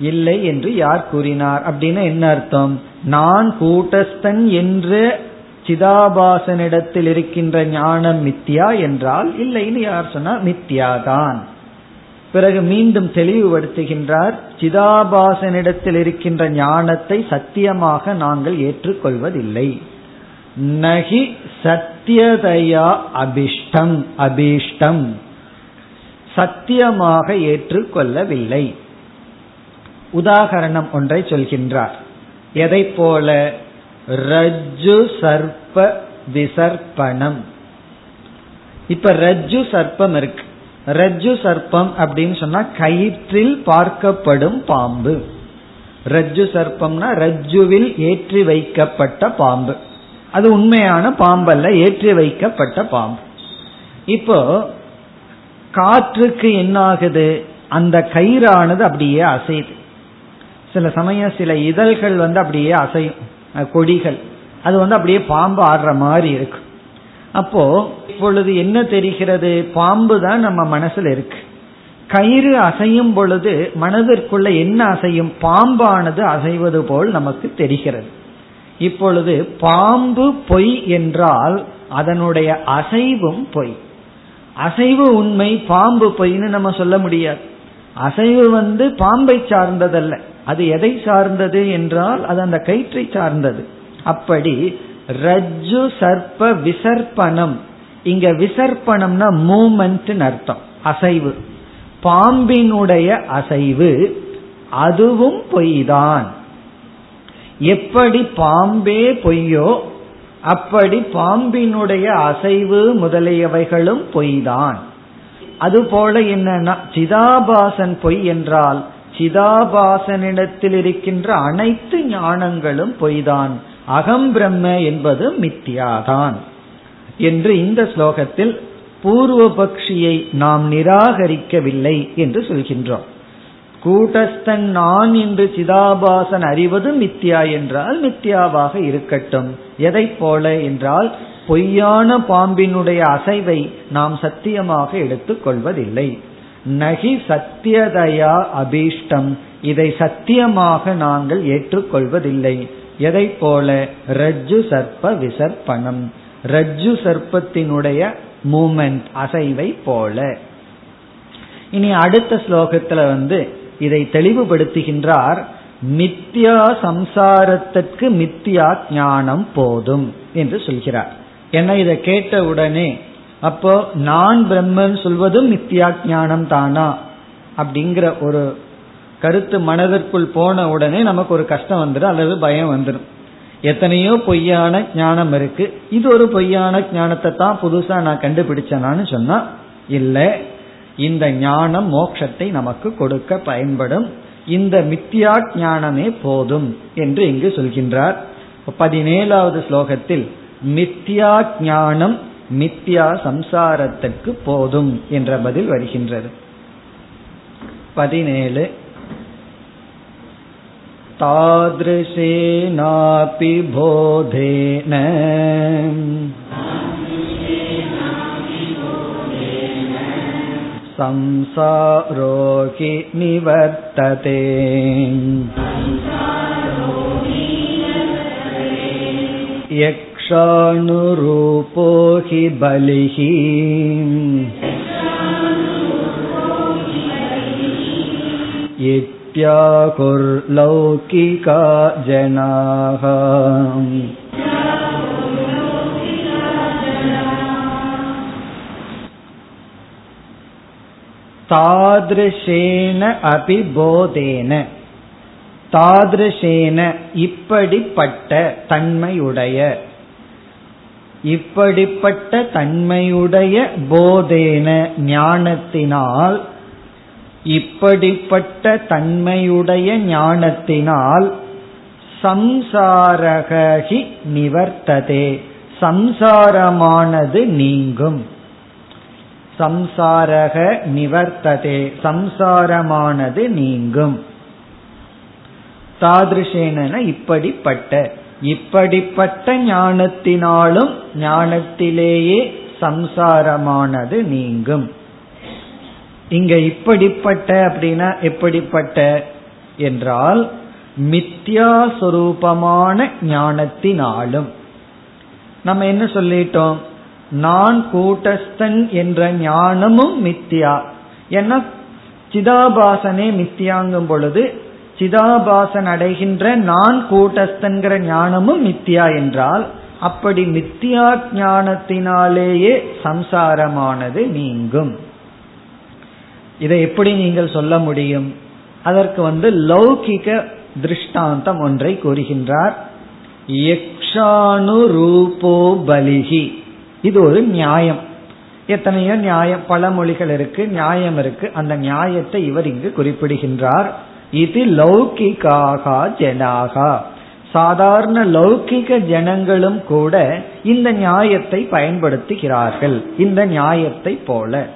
இல்லை என்று யார் கூறினார்? அப்படின்னு என்ன அர்த்தம்? நான் கூட்டஸ்தன் என்று சிதாபாசனிடத்தில் இருக்கின்ற ஞானம் மித்தியா என்றால் இல்லைன்னு யார் சொன்னா மித்தியாதான். பிறகு மீண்டும் தெளிவுபடுத்துகின்றார் சிதாபாசனிடத்தில் இருக்கின்ற ஞானத்தை சத்தியமாக நாங்கள் ஏற்றுக்கொள்வதில்லை. நகி சத்தியதையா அபிஷ்டம் அபீஷ்டம். சத்தியமாக ஏற்றுக்கொள்ளவில்லை. உதாகரணம் ஒன்றை சொல்கின்றார். எதை போல ரஜ்ஜு சர்ப்ப விசர்ப்பணம். இப்ப ரஜ்ஜு சர்ப்பம் இருக்கு. ரஜ்ஜு சர்ப்பம் அப்படின்னு சொன்னா கயிற்றில் பார்க்கப்படும் பாம்பு. ரஜ்ஜு சர்ப்பம்னா ரஜ்ஜுவில் ஏற்றி வைக்கப்பட்ட பாம்பு. அது உண்மையான பாம்பல்ல ஏற்றி வைக்கப்பட்ட பாம்பு. இப்போ காற்றுக்கு என்ன ஆகுது அந்த கயிறானது அப்படியே அசையுது. சில சமயம் சில இதழ்கள் வந்து அப்படியே அசையும். கொடிகள். அது வந்து அப்படியே பாம்பு ஆடுற மாதிரி இருக்கு. அப்போ இப்பொழுது என்ன தெரிகிறது? பாம்பு தான் நம்ம மனசுல இருக்கு. கயிறு அசையும் பொழுது மனதிற்குள்ள என்ன அசையும்? பாம்பானது அசைவது போல் நமக்கு தெரிகிறது. இப்பொழுது பாம்பு பொய் என்றால் அதனுடைய அசைவும் பொய். அசைவு உண்மை பாம்பு பொய்ன்னு நம்ம சொல்ல முடியாது. அசைவு வந்து பாம்பை சார்ந்ததல்ல. அது எதை சார்ந்தது என்றால் அது அந்த கயிற்றை சார்ந்தது. அப்படி ரஜ்ஜு சர்ப்ப விசர்ப்பணம். இங்க விசர்ப்பணம்னா மூமெண்ட் அர்த்தம். அசைவு. பாம்பினுடைய அசைவு அதுவும் பொய்தான். எப்படி பாம்பே பொய்யோ அப்படி பாம்பினுடைய அசைவு முதலியவைகளும் பொய்தான். அதுபோல என்னன்னா சிதாபாசன் பொய் என்றால் சிதாபாசனிடத்தில் இருக்கின்ற அனைத்து ஞானங்களும் பொய்தான். அகம் பிரம்ம என்பது மித்தியாதான். என்று இந்த ஸ்லோகத்தில் பூர்வ பக்ஷியை நாம் நிராகரிக்கவில்லை என்று சொல்கின்றோம். கூட்டஸ்தன் நான் என்று சிதாபாசன் அறிவது மித்யா என்றால் மித்யாவாக இருக்கட்டும். எதை போல என்றால் பொய்யான பாம்பினுடைய அசைவை நாம் சத்தியமாக எடுத்துக் கொள்வதில்லை. நகி சத்தியதயா அபீஷ்டம். இதை சத்தியமாக நாங்கள் ஏற்றுக்கொள்வதில்லை. எதை போல? ரஜ்ஜு சர்ப்ப விசர்ப்பணம். ரஜ்ஜு சர்ப்பத்தினுடைய மூமெண்ட் அசைவை போல. இனி அடுத்த ஸ்லோகத்துல வந்து இதை தெளிவுபடுத்துகின்றார். மித்யா சம்சாரத்திற்கு மித்யா ஞானம் போதும் என்று சொல்கிறார். ஏன்னா இதை கேட்ட உடனே அப்போ நான் பிரம்மன் சொல்வதும் நித்யா ஞானம் தானா? அப்படிங்கிற ஒரு கருத்து மனதிற்குள் போன உடனே நமக்கு ஒரு கஷ்டம் வந்துடும் அல்லது பயம் வந்துடும் எத்தனையோ பொய்யான ஞானம் இருக்கு. இது ஒரு பொய்யான ஞானத்தை தான் புதுசா நான் கண்டுபிடிச்சனான்னு சொன்னா இல்லை. இந்த ஞானம் மோட்சத்தை நமக்கு கொடுக்க பயன்படும். இந்த மித்தியா ஞானமே போதும் என்று இங்கு சொல்கின்றார். பதினேழாவது ஸ்லோகத்தில் மித்யா ஞானம் மித்யா சம்சாரத்திற்கு போதும் என்ற பதில் வருகின்றது பதினேழு तादृशेनापि बोधेन संसारो हि निवर्तते यक्षानुरूपो हि बलिः इत्याहुर्लौकिका जनाः தாதிருஷேன அபிபோதேன தாதிருஷேன இப்படிப்பட்ட தன்மையுடைய இப்படிப்பட்ட தன்மையுடைய போதேன ஞானத்தினால் இப்படிப்பட்ட தன்மையுடைய ஞானத்தினால் சம்சாரகி நிவர்த்ததே. சம்சாரமானது நீங்கும். சம்சாரக நிவர்த்ததே. சம்சாரமானது நீங்கும். தாதிருஷேன இப்படிப்பட்ட இப்படிப்பட்ட ஞானத்தினாலும் ஞானத்திலேயே சம்சாரமானது நீங்கும். இங்க இப்படிப்பட்ட அப்படின்னா எப்படிப்பட்ட என்றால் மித்யாஸ்வரூபமான ஞானத்தினாலும். நம்ம என்ன சொல்லிட்டோம்? நான் கூட்டஸ்தன் என்ற ஞானமும் மித்தியா ஏன்னா சிதாபாசனே மித்தியாங்கும் பொழுது சிதாபாசன் அடைகின்ற நான் கூட்டஸ்தன்கிற ஞானமும் மித்தியா என்றால் அப்படி மித்தியா ஞானத்தினாலேயே சம்சாரமானது நீங்கும். இதை எப்படி நீங்கள் சொல்ல முடியும்? அதற்கு வந்து லௌகிக திருஷ்டாந்தம் ஒன்றை கூறுகின்றார். யக்ஷானு ரூபோ பலிகி இது ஒரு நியாயம். எத்தனையோ நியாயம் பல மொழிகள் இருக்கு நியாயம் இருக்கு. அந்த நியாயத்தை இவர் இங்கு குறிப்பிடுகின்றார். இது லௌகிகாகா ஜனாகா. சாதாரண லௌகிக ஜனங்களும் கூட இந்த நியாயத்தை பயன்படுத்துகிறார்கள். இந்த நியாயத்தை போல.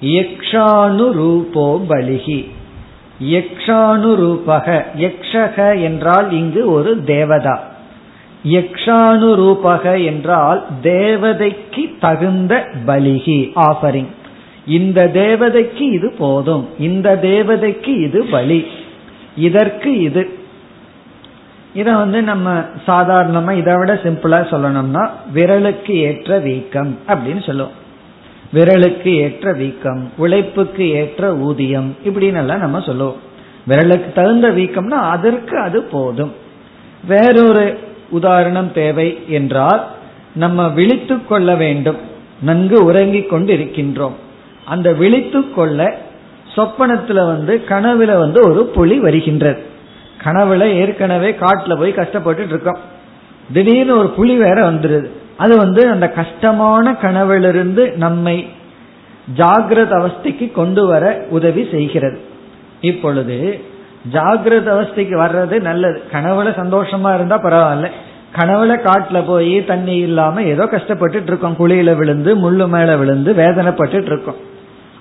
யக்ஷானு ரூபோ பலிகி. யக்ஷானு ரூபக யக்ஷக என்றால் இங்கு ஒரு தேவதா. யக்ஷானு ரூபக என்றால் தேவதைக்கு தகுந்த பலிகி ஆஃபரிங் இந்த தேவதைக்கு இது போதும். இந்த தேவதைக்கு இது பலி. இதற்கு இது. இத வந்து நம்ம சாதாரணமா இதை விட சிம்பிளா சொல்லணும்னா விரலுக்கு ஏற்ற வீக்கம் அப்படின்னு சொல்லுவோம். விரலுக்கு ஏற்ற வீக்கம் உழைப்புக்கு ஏற்ற ஊதியம் இப்படின்னு எல்லாம் நம்ம சொல்லுவோம். விரலுக்கு தகுந்த வீக்கம்னா அதற்கு அது போதும். வேறொரு உதாரணம் தேவை என்றால் நம்ம விழித்து கொள்ள வேண்டும். நன்கு உறங்கிக் கொண்டு இருக்கின்றோம் அந்த விழித்து கொள்ள சொப்பனத்துல வந்து கனவுல வந்து ஒரு புலி வருகின்றது. கனவுல ஏற்கனவே காட்டுல போய் கஷ்டப்பட்டு இருக்கோம். திடீர்னு ஒரு புலி வேற வந்துருது. அது வந்து அந்த கஷ்டமான கனவிலிருந்து நம்மை ஜாகிரத அவஸ்தைக்கு கொண்டு வர உதவி செய்கிறது. இப்பொழுது ஜாகிரத அவஸ்தைக்கு வர்றது நல்லது. கனவுல சந்தோஷமா இருந்தா பரவாயில்ல. கனவுல காட்டுல போய் தண்ணி இல்லாம ஏதோ கஷ்டப்பட்டு இருக்கோம். குழியில விழுந்து முள்ளு மேல விழுந்து வேதனைப்பட்டு இருக்கோம்.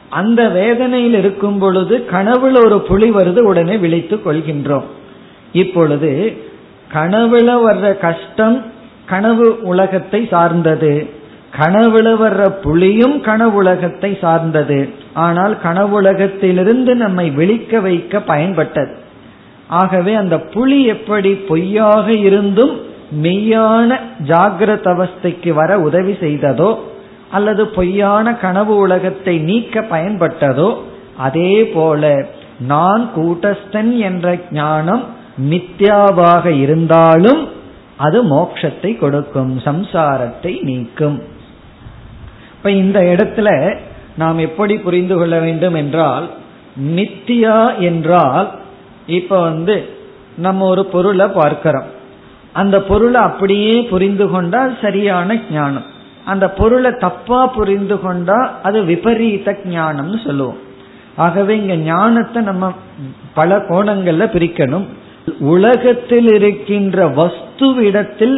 அந்த வேதனையில் இருக்கும் பொழுது கனவுல ஒரு புலி வருது உடனே விழித்து கொள்கின்றோம். இப்பொழுது கனவுல வர்ற கஷ்டம் கனவு உலகத்தை சார்ந்தது. கனவுல வர்ற புலியும் கனவுலகத்தை சார்ந்தது. ஆனால் கனவுலகத்திலிருந்து நம்மை விழிக்க வைக்க பயன்பட்டது. ஆகவே அந்த புலி எப்படி பொய்யாக இருந்தும் மெய்யான ஜாகிரத அவஸ்தைக்கு வர உதவி செய்ததோ அல்லது பொய்யான கனவு உலகத்தை நீக்க பயன்பட்டதோ அதே போல நான் கூட்டஸ்தன் என்ற ஞானம் மித்யாவாக இருந்தாலும் அது மோட்சத்தை கொடுக்கும் சம்சாரத்தை நீக்கும். இப்ப இந்த இடத்துல நாம் எப்படி புரிந்து கொள்ள வேண்டும் என்றால் மித்தியா என்றால் இப்ப வந்து நம்ம ஒரு பொருளை பார்க்கிறோம். அந்த பொருளை அப்படியே புரிந்து கொண்டால் சரியான ஞானம். அந்த பொருளை தப்பா புரிந்து கொண்டா அது விபரீத ஞானம்னு சொல்லுவோம். ஆகவே இங்க ஞானத்தை நம்ம பல கோணங்கள்ல பிரிக்கணும். உலகத்தில் இருக்கின்ற வஸ்துவிடத்தில்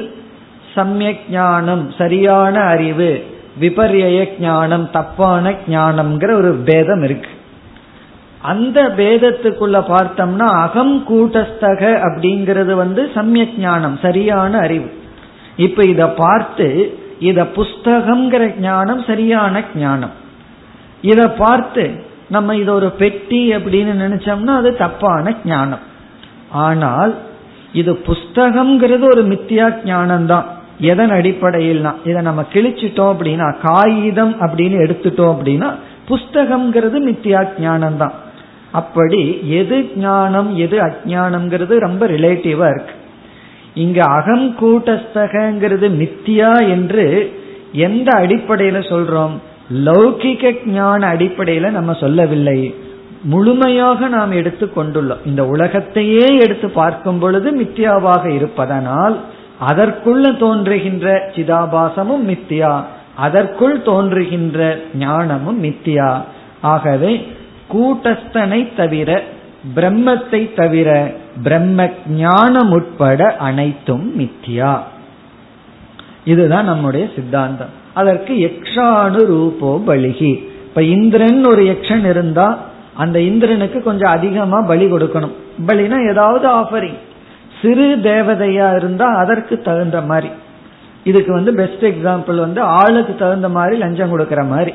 சமயக் ஞானம் சரியான அறிவு விபரிய ஞானம் தப்பான ஞானம்ங்கிற ஒரு பேதம் இருக்கு. அந்த பேதத்துக்குள்ள பார்த்தோம்னா அகம் கூட்டஸ்தக அப்படிங்கிறது வந்து சமயக் ஞானம் சரியான அறிவு. இப்ப இத பார்த்து இத புஸ்தகம்ங்கிற ஞானம் சரியான ஞானம். இத பார்த்து நம்ம இது ஒரு பெட்டி அப்படின்னு நினைச்சோம்னா அது தப்பான ஞானம். ஆனால் இது புஸ்தகம்ங்கிறது ஒரு மித்தியா ஞானம் தான் எதன் அடிப்படையில்னா இதை நம்ம கிழிச்சிட்டோம் அப்படின்னா காகிதம் அப்படின்னு எடுத்துட்டோம் அப்படின்னா புஸ்தகம்ங்கிறது மித்தியா ஞானம் தான் அப்படி எது ஞானம் எது அஜானம்ங்கிறது ரொம்ப ரிலேட்டிவா இருக்கு. இங்க அகம் கூட்டஸ்தகங்கிறது மித்தியா என்று எந்த அடிப்படையில சொல்றோம்? லௌகிக ஞான அடிப்படையில நம்ம சொல்லவில்லை. முழுமையாக நாம் எடுத்து கொண்டுள்ளோம். இந்த உலகத்தையே எடுத்து பார்க்கும் பொழுது மித்தியாவாக இருப்பதனால் அதற்குள்ள தோன்றுகின்ற சிதாபாசமும் மித்தியா அதற்குள் தோன்றுகின்ற ஞானமும் மித்தியா. ஆகவே கூட்டஸ்தனை தவிர பிரம்மத்தை தவிர பிரம்ம ஞானம் உட்பட அனைத்தும் மித்யா. இதுதான் நம்முடைய சித்தாந்தம். அதற்கு யக்ஷானு ரூபோ பலிகி. இப்ப இந்திரன் ஒரு யக்ஷன் இருந்தா அந்த இந்திரனுக்கு கொஞ்சம் அதிகமா பலி கொடுக்கணும். பலினா ஏதாவது ஆஃபரிங் சிறு தேவதையா இருந்தா அதற்கு தகுந்த மாதிரி. இதுக்கு வந்து பெஸ்ட் எக்ஸாம்பிள் வந்து ஆளுக்கு தகுந்த மாதிரி லஞ்சம் கொடுக்கற மாதிரி.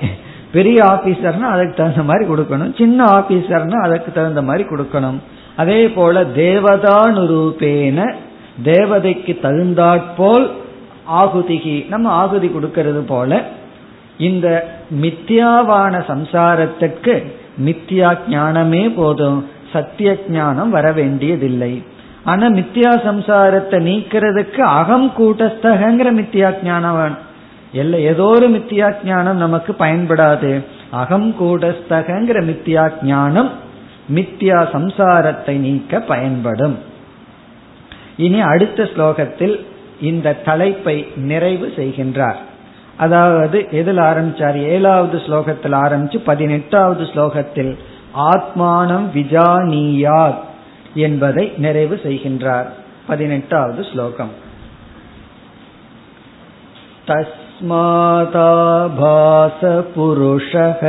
பெரிய ஆபீசர்னா அதுக்கு தகுந்த மாதிரி கொடுக்கணும். சின்ன ஆபீசர்னா அதுக்கு தகுந்த மாதிரி கொடுக்கணும். அதே போல தேவதானுரூபேன தேவதைக்கு தகுந்தாற்போல் ஆகுதிகி நம்ம ஆகுதி கொடுக்கறது போல இந்த மித்தியாவான சம்சாரத்திற்கு மித்தியா ஞானமே போதும் சத்திய ஞானம் வர வேண்டியதில்லை. ஆனா மித்தியா சம்சாரத்தை நீக்கிறதுக்கு அகம் கூட்டஸ்தகங்கிற மித்யா ஞானம் வேணும். இல்ல ஏதோ ஒரு மித்தியா ஞானம் நமக்கு பயன்படாது. அகம் கூடஸ்தகங்கிற மித்தியா ஞானம் மித்தியா சம்சாரத்தை நீக்க பயன்படும் இனி அடுத்த ஸ்லோகத்தில் இந்த தலைப்பை நிறைவு செய்கின்றார் அதாவது எதில் ஆரம்பிச்சார் ஏழாவது ஸ்லோகத்தில் ஆரம்பிச்சு பதினெட்டாவது ஸ்லோகத்தில் ஆத்மானம் விஜானியாத் என்பதை நிறைவு செய்கின்றார் பதினெட்டாவது ஸ்லோகம் तस्मादाभासपुरुषः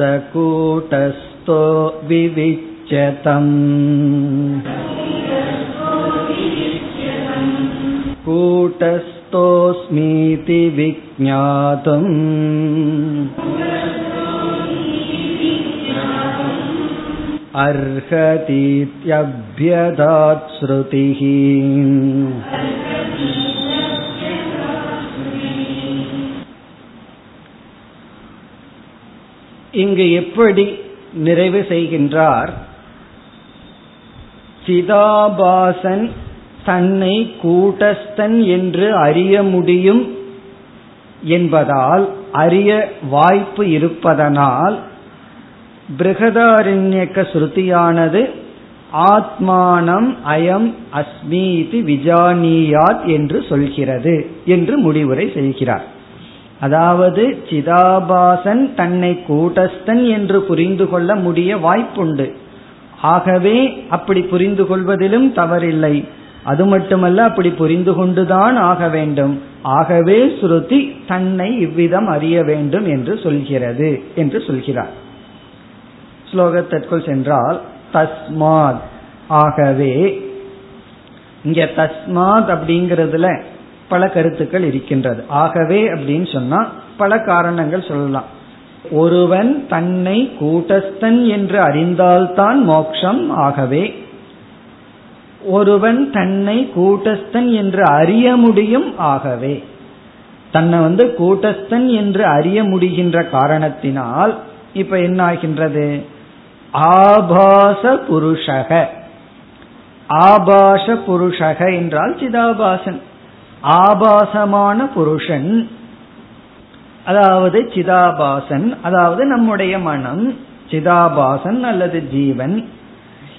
सकूटस्थो विविच्यतम् कूटस्थोऽस्मीति विज्ञातुम् अर्हतीत्यभ्यदात् श्रुतिः இங்கு எப்படி நிறைவு செய்கின்றார்? சிதாபாசன் தன்னை கூட்டஸ்தன் என்று அறிய முடியும் என்பதால் அறிய வாய்ப்பு இருப்பதனால் பிருகதாரண்யக்க ஸ்ருதியானது ஆத்மானம் அயம் அஸ்மீதி விஜானியாத் என்று சொல்கிறது என்று முடிவுரை செய்கிறார். அதாவது சிதாபாசன் தன்னை கூட்டஸ்தன் என்று புரிந்து கொள்ள முடிய வாய்ப்புண்டு. ஆகவே அப்படி புரிந்து கொள்வதிலும் தவறில்லை. அது மட்டுமல்ல அப்படி புரிந்து கொண்டுதான் ஆக வேண்டும். ஆகவே ஸ்ருதி தன்னை இவ்விதம் அறிய வேண்டும் என்று சொல்கிறது என்று சொல்கிறார். ஸ்லோகத்திற்குள் சென்றால் தஸ்மாத். ஆகவே இங்க தஸ்மாத் அப்படிங்கறதுல பல கருத்துக்கள் இருக்கின்றது. ஆகவே அப்படின்னு சொன்னா பல காரணங்கள் சொல்லலாம். ஒருவன் தன்னை கூட்டஸ்தன் என்று அறிந்தால்தான் மோக்ஷம் ஆகவே ஒருவன் தன்னை கூட்டஸ்தன் என்று அறிய முடியும் ஆகவே. தன்னை வந்து கூட்டஸ்தன் என்று அறிய முடிகின்ற காரணத்தினால் இப்ப என்ன ஆகின்றது? ஆபாச புருஷக. ஆபாச புருஷக என்றால் சிதாபாசன். ஆபாசமான புருஷன். அதாவது சிதாபாசன் அதாவது நம்முடைய மனம் சிதாபாசன் அல்லது ஜீவன்.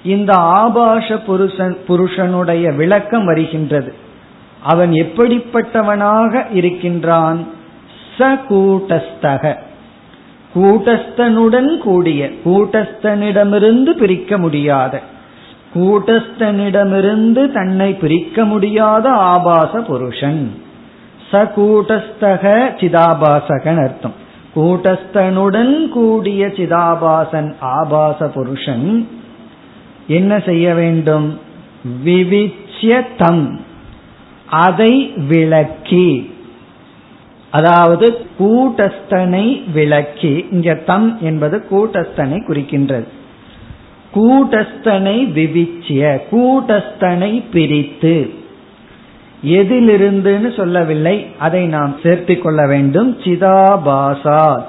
இந்த ஆபாச புருஷன் புருஷனுடைய விளக்கம் வருகின்றது. அவன் எப்படிப்பட்டவனாக இருக்கின்றான்? ச கூட்டஸ்தக கூட்டஸ்தனுடன் கூடிய கூட்டஸ்தனிடமிருந்து பிரிக்க முடியாத. கூட்டஸ்தனிடமிருந்து தன்னை பிரிக்க முடியாத ஆபாச புருஷன். ச கூட்டஸ்தக சிதாபாசகன் அர்த்தம். கூட்டஸ்தனுடன் கூடிய சிதாபாசன் ஆபாச புருஷன் என்ன செய்ய வேண்டும்? விவிச்சிய தம் அதை விளக்கி. அதாவது கூட்டஸ்தனை விளக்கி. இங்க தம் என்பது கூட்டஸ்தனை குறிக்கின்றது. கூட்டஸ்தனை விவிச்சிய கூட்டஸ்தனை பிரித்து. எதிலிருந்துன்னு சொல்லவில்லை அதை நாம் சேர்த்து கொள்ள வேண்டும். சிதாபாசா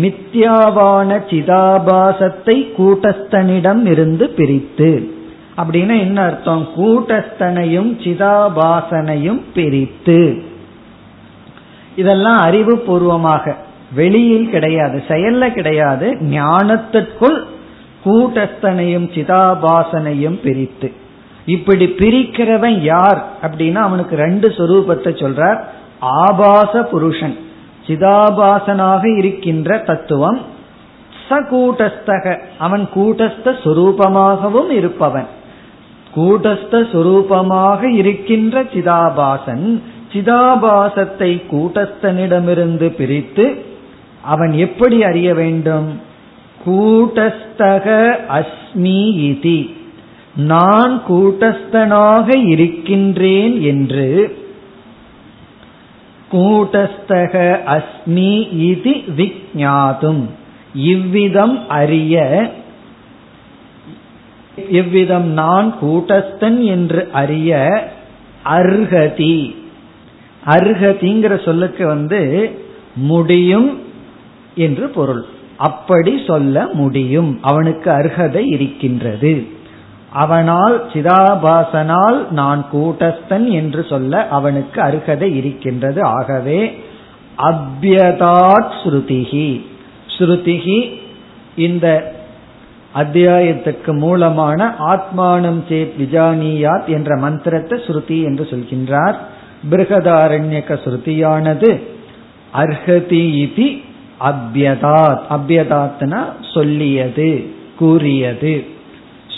மித்யாவான சிதாபாசத்தை கூட்டஸ்தனிடம் இருந்து பிரித்து. அப்படின்னா என்ன அர்த்தம்? கூட்டஸ்தனையும் சிதாபாசனையும் பிரித்து. இதெல்லாம் அறிவு பூர்வமாக வெளியில் கிடையாது செயல்ல கிடையாது ஞானத்திற்குள் கூட்டஸ்தனையும் சிதாபாசனையும் பிரித்து. இப்படி பிரிக்கிறவன் யார் அப்படின்னா அவனுக்கு ரெண்டு சொரூபத்தை சொல்றார். ஆபாச புருஷன். சிதாபாசனாக இருக்கின்ற தத்துவம் ச கூட்டஸ்தக அவன் கூட்டஸ்தரூபமாகவும் இருப்பவன். கூட்டஸ்தரூபமாக இருக்கின்ற சிதாபாசன் சிதாபாசத்தை கூட்டஸ்தனிடமிருந்து பிரித்து அவன் எப்படி அறிய வேண்டும்? கூட்டஸ்தக அஸ்மி இதி. நான் கூட்டஸ்தனாக இருக்கின்றேன் என்று கூட்டஸ்தக அஸ்மி இது விஜாதும் இவ்விதம் அறிய இவ்விதம் நான் கூட்டஸ்தன் என்று அறிய அர்ஹதி. அர்ஹதிங்கிற சொல்லுக்கு வந்து முடியும் என்று பொருள். அப்படி சொல்ல முடியும். அவனுக்கு அர்ஹதை இருக்கின்றது. அவனால் சிதாபாசனால் நான் கூட்டஸ்தன் என்று சொல்ல அவனுக்கு அருகதை இருக்கின்றது. ஆகவே அபியதாத் ஸ்ருதிகி ஸ்ருதிகி இந்த அத்தியாயத்துக்கு மூலமான ஆத்மானம் சேத் விஜானியாத் என்ற மந்திரத்தை ஸ்ருதி என்று சொல்கின்றார். பிருகதாரண்யக ஸ்ருதியானது அர்ஹதி இதி அபியதாத். அபியதாத்னா சொல்லியது கூறியது.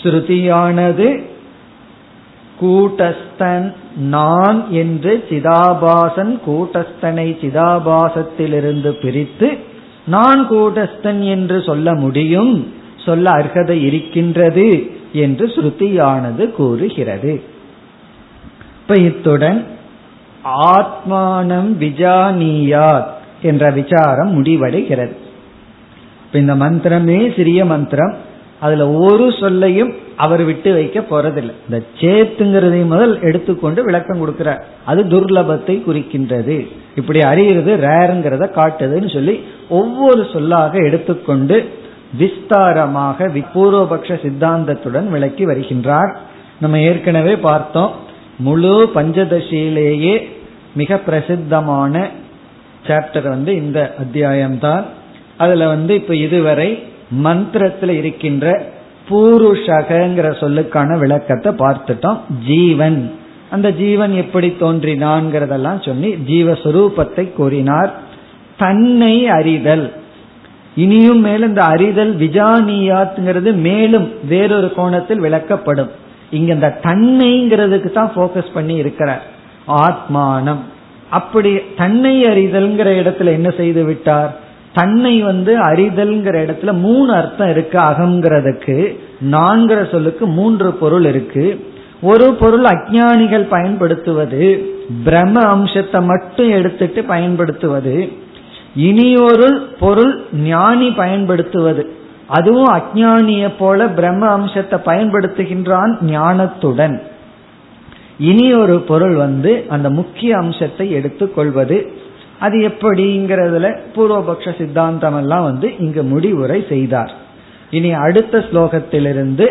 ஸ்ருதியானது கூட்டஸ்தன் நான் என்று சிதாபாசன் கூட்டஸ்தனை சிதாபாசத்திலிருந்து பிரித்து நான் கூட்டஸ்தன் என்று சொல்ல முடியும் சொல்ல அர்ஹதை இருக்கின்றது என்று ஸ்ருதியானது கூறுகிறது. இப்ப இத்துடன் ஆத்மானம் விஜானியாத். என்ற விசாரம் முடிவடைகிறது. இந்த மந்திரமே சிறிய மந்திரம். அதுல ஒரு சொல்லையும் அவர் விட்டு வைக்க போறதில்லை. இந்த சேத்துங்கிறதை முதல் எடுத்துக்கொண்டு விளக்கம் கொடுக்கிறார். அது துர்லபத்தை குறிக்கின்றது. இப்படி அறிகிறது ரேருங்கிறத காட்டுதுன்னு சொல்லி ஒவ்வொரு சொல்லாக எடுத்துக்கொண்டு விஸ்தாரமாக பூர்வபக்ஷ சித்தாந்தத்துடன் விளக்கி வருகின்றார். நம்ம ஏற்கனவே பார்த்தோம். முழு பஞ்சதசியிலேயே மிக பிரசித்தமான சாப்டர் வந்து இந்த அத்தியாயம்தான். அதுல வந்து இப்ப இதுவரை மந்திரத்தில் இருக்கின்ற பூருஷகங்கிற சொல்லுக்கான விளக்கத்தை பார்த்துட்டோம். ஜீவன். அந்த ஜீவன் எப்படி தோன்றினான்ங்கிறதெல்லாம் சொல்லி ஜீவஸ்வரூபத்தை கூறினார். தன்னை அறிதல். இனியும் மேலும் இந்த அறிதல் விஜானியாத்ங்கிறது மேலும் வேறொரு கோணத்தில் விளக்கப்படும். இங்க இந்த தன்னைங்கிறதுக்கு தான் போக்கஸ் பண்ணி இருக்கிறார். ஆத்மானம். அப்படி தன்னை அறிதல்ங்கிற இடத்துல என்ன செய்து விட்டார்? தன்னை வந்து அறிதல்ங்கிற இடத்துல மூணு அர்த்தம் இருக்கு. அகங்கிறதுக்கு நான்கிற சொல்லுக்கு மூன்று பொருள் இருக்கு. ஒரு பொருள் அஜானிகள் பயன்படுத்துவது பிரம்ம அம்சத்தை மட்டும் எடுத்துட்டு பயன்படுத்துவது. இனி ஒரு பொருள் ஞானி பயன்படுத்துவது. அதுவும் அஜானிய போல பிரம்ம அம்சத்தை பயன்படுத்துகின்றான் ஞானத்துடன். இனி ஒரு பொருள் வந்து அந்த முக்கிய அம்சத்தை எடுத்துக்கொள்வது. அது எப்படிங்கிறதுல பூர்வபக்ஷ சித்தாந்தம் எல்லாம் வந்து இங்கு முடிவுரை செய்தார். இனி அடுத்த ஸ்லோகத்திலிருந்து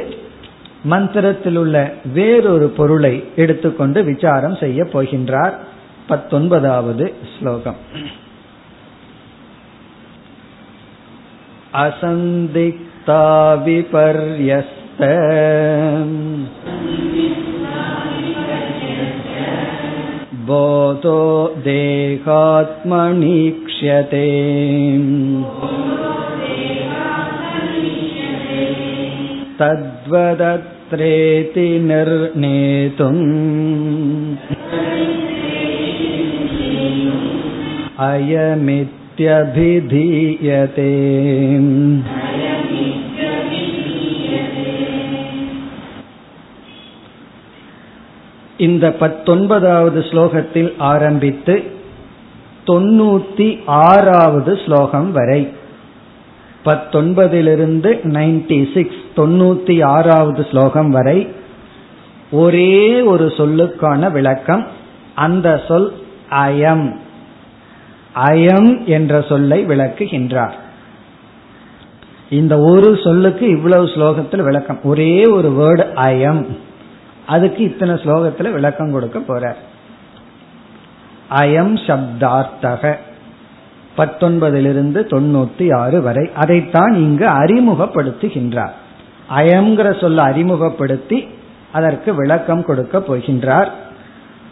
மந்திரத்தில் உள்ள வேறொரு பொருளை எடுத்துக்கொண்டு விசாரம் செய்ய போகின்றார். பத்தொன்பதாவது ஸ்லோகம். அசந்திக்தா விபர்யஸ்த. बोधो देहात्मनीक्ष्यते तद्वदत्रेति निर्णेतुम् अयमित्यभिधीयते இந்த பத்தொன்பதாவது ஸ்லோகத்தில் ஆரம்பித்து தொண்ணூத்தி ஆறாவது ஸ்லோகம் வரை. பத்தொன்பதிலிருந்து நைன்டி சிக்ஸ் தொண்ணூத்தி ஆறாவது ஸ்லோகம் வரை ஒரே ஒரு சொல்லுக்கான விளக்கம் அந்த சொல் அயம். அயம் என்ற சொல்லை விளக்குகின்றார். இந்த ஒரு சொல்லுக்கு இவ்வளவு ஸ்லோகத்தில் விளக்கம். ஒரே ஒரு வேர்டு அயம். அதுக்கு இத்தனை ஸ்லோகத்துல விளக்கம் கொடுக்க போற அயம் சப்தார்த்தக. பத்தொன்பதிலிருந்து தொண்ணூத்தி ஆறு வரை அதைத்தான் இங்கு அறிமுகப்படுத்துகின்றார். அயம்ங்கிற சொல்ல அறிமுகப்படுத்தி அதற்கு விளக்கம் கொடுக்க போகின்றார்.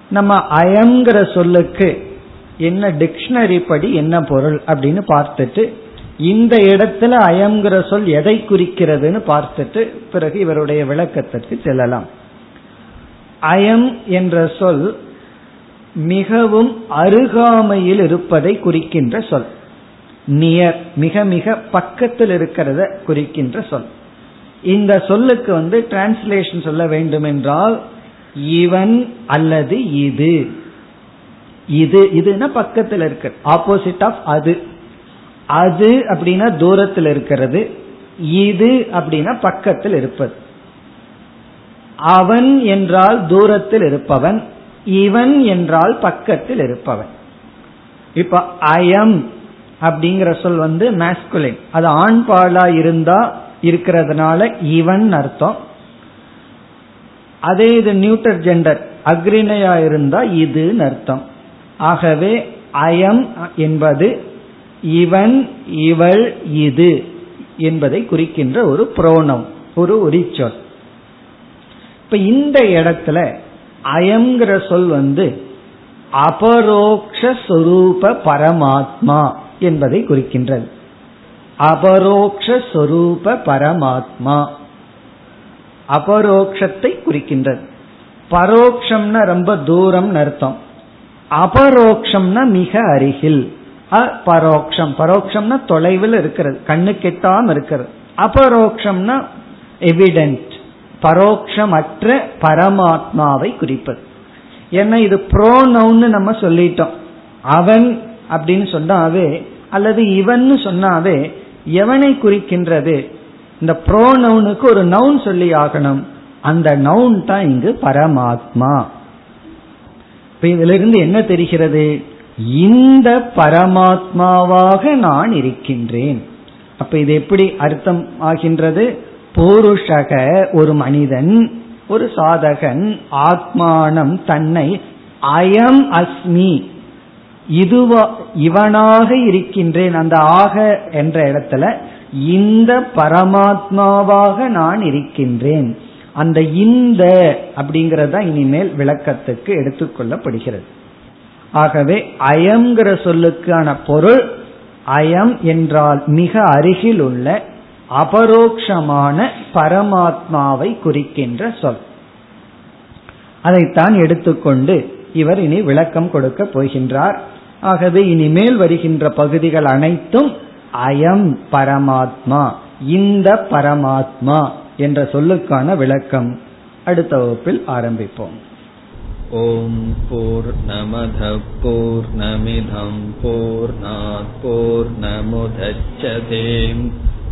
நம்ம அயம்ங்கிற சொல்லுக்கு என்ன டிக்ஷனரி படி என்ன பொருள் அப்படின்னு பார்த்துட்டு இந்த இடத்துல அயம்ங்கிற சொல் எதை குறிக்கிறதுன்னு பார்த்துட்டு பிறகு இவருடைய விளக்கத்திற்கு செல்லலாம். அயம் என்ற சொல் மிகவும் அருகாமையில் இருப்பதை குறிக்கின்ற சொல். நியர் மிக மிக பக்கத்தில் இருக்கிறத குறிக்கின்ற சொல். இந்த சொல்லுக்கு வந்து டிரான்ஸ்லேஷன் சொல்ல வேண்டும் என்றால் இவன் அல்லது இது. இது இதுனா பக்கத்தில் இருக்கு. ஆப்போசிட் ஆஃப் அது. அது அப்படின்னா தூரத்தில் இருக்கிறது. இது அப்படின்னா பக்கத்தில் இருப்பது. அவன் என்றால் தூரத்தில் இருப்பவன் இவன் என்றால் பக்கத்தில் இருப்பவன். இப்ப அயம் அப்படிங்கிற சொல் வந்து மேஸ்குலின் அது ஆண் பாலா இருந்தா இருக்கிறதுனால இவன் அர்த்தம். அதே இது நியூட்டர் ஜெண்டர் அக்ரிணையா இருந்தா இதுன்னு அர்த்தம். ஆகவே அயம் என்பது இவன் இவள் இது என்பதை குறிக்கின்ற ஒரு புரோணம் ஒரு உரிச்சொல். இப்ப இந்த இடத்துல அயங்கிற சொல் வந்து அபரோக்ஷரூப பரமாத்மா என்பதை குறிக்கின்றது. அபரோக்ஷரூப பரமாத்மா அபரோக்ஷத்தை குறிக்கின்றது. பரோக்ஷம்னா ரொம்ப தூரம் அர்த்தம். அபரோக்ஷம்னா மிக அருகில். பரோக்ஷம் பரோக்ஷம்னா தொலைவில் இருக்கிறது. கண்ணு கெட்டாம இருக்கிறது. அபரோக்ஷம்னா எவிடென்ட் பரோக்ஷமற்ற பரமாத்மாவை குறிப்பது. ஏன்னா இது ப்ரோனவுன்னு நம்ம சொல்லிட்டோம். அவன் அப்படின்னு சொன்னாவே அல்லது இவன் சொன்னாவே எவனை குறிக்கின்றது? இந்த ப்ரோனவுனுக்கு ஒரு நவுன் சொல்லி ஆகணும். அந்த நவுன் தான் இங்கு பரமாத்மா. இப்ப இதுல இருந்து என்ன தெரிகிறது? இந்த பரமாத்மாவாக நான் இருக்கின்றேன். அப்ப இது எப்படி அர்த்தம் ஆகின்றது? பூருஷக ஒரு மனிதன் ஒரு சாதகன் ஆத்மானம் தன்னை அயம் அஸ்மி. இதுவா இவனாக இருக்கின்றேன் அந்த ஆக என்ற இடத்துல இந்த பரமாத்மாவாக நான் இருக்கின்றேன். அந்த இந்த அப்படிங்கறத இனிமேல் விளக்கத்துக்கு எடுத்துக்கொள்ளப்படுகிறது ஆகவே அயங்கிற சொல்லுக்கான பொருள் அயம் என்றால் மிக அருகில் உள்ள அபரோக்ஷமான பரமாத்மாவை குறிக்கின்ற சொல். அதைத்தான் எடுத்துக்கொண்டு இவர் இனி விளக்கம் கொடுக்க போகின்றார். ஆகவே இனிமேல் வருகின்ற பகுதிகள் அனைத்தும் அயம் பரமாத்மா இந்த பரமாத்மா என்ற சொல்லுக்கான விளக்கம். அடுத்த வகுப்பில் ஆரம்பிப்போம். ஓம் போர் நமத போர்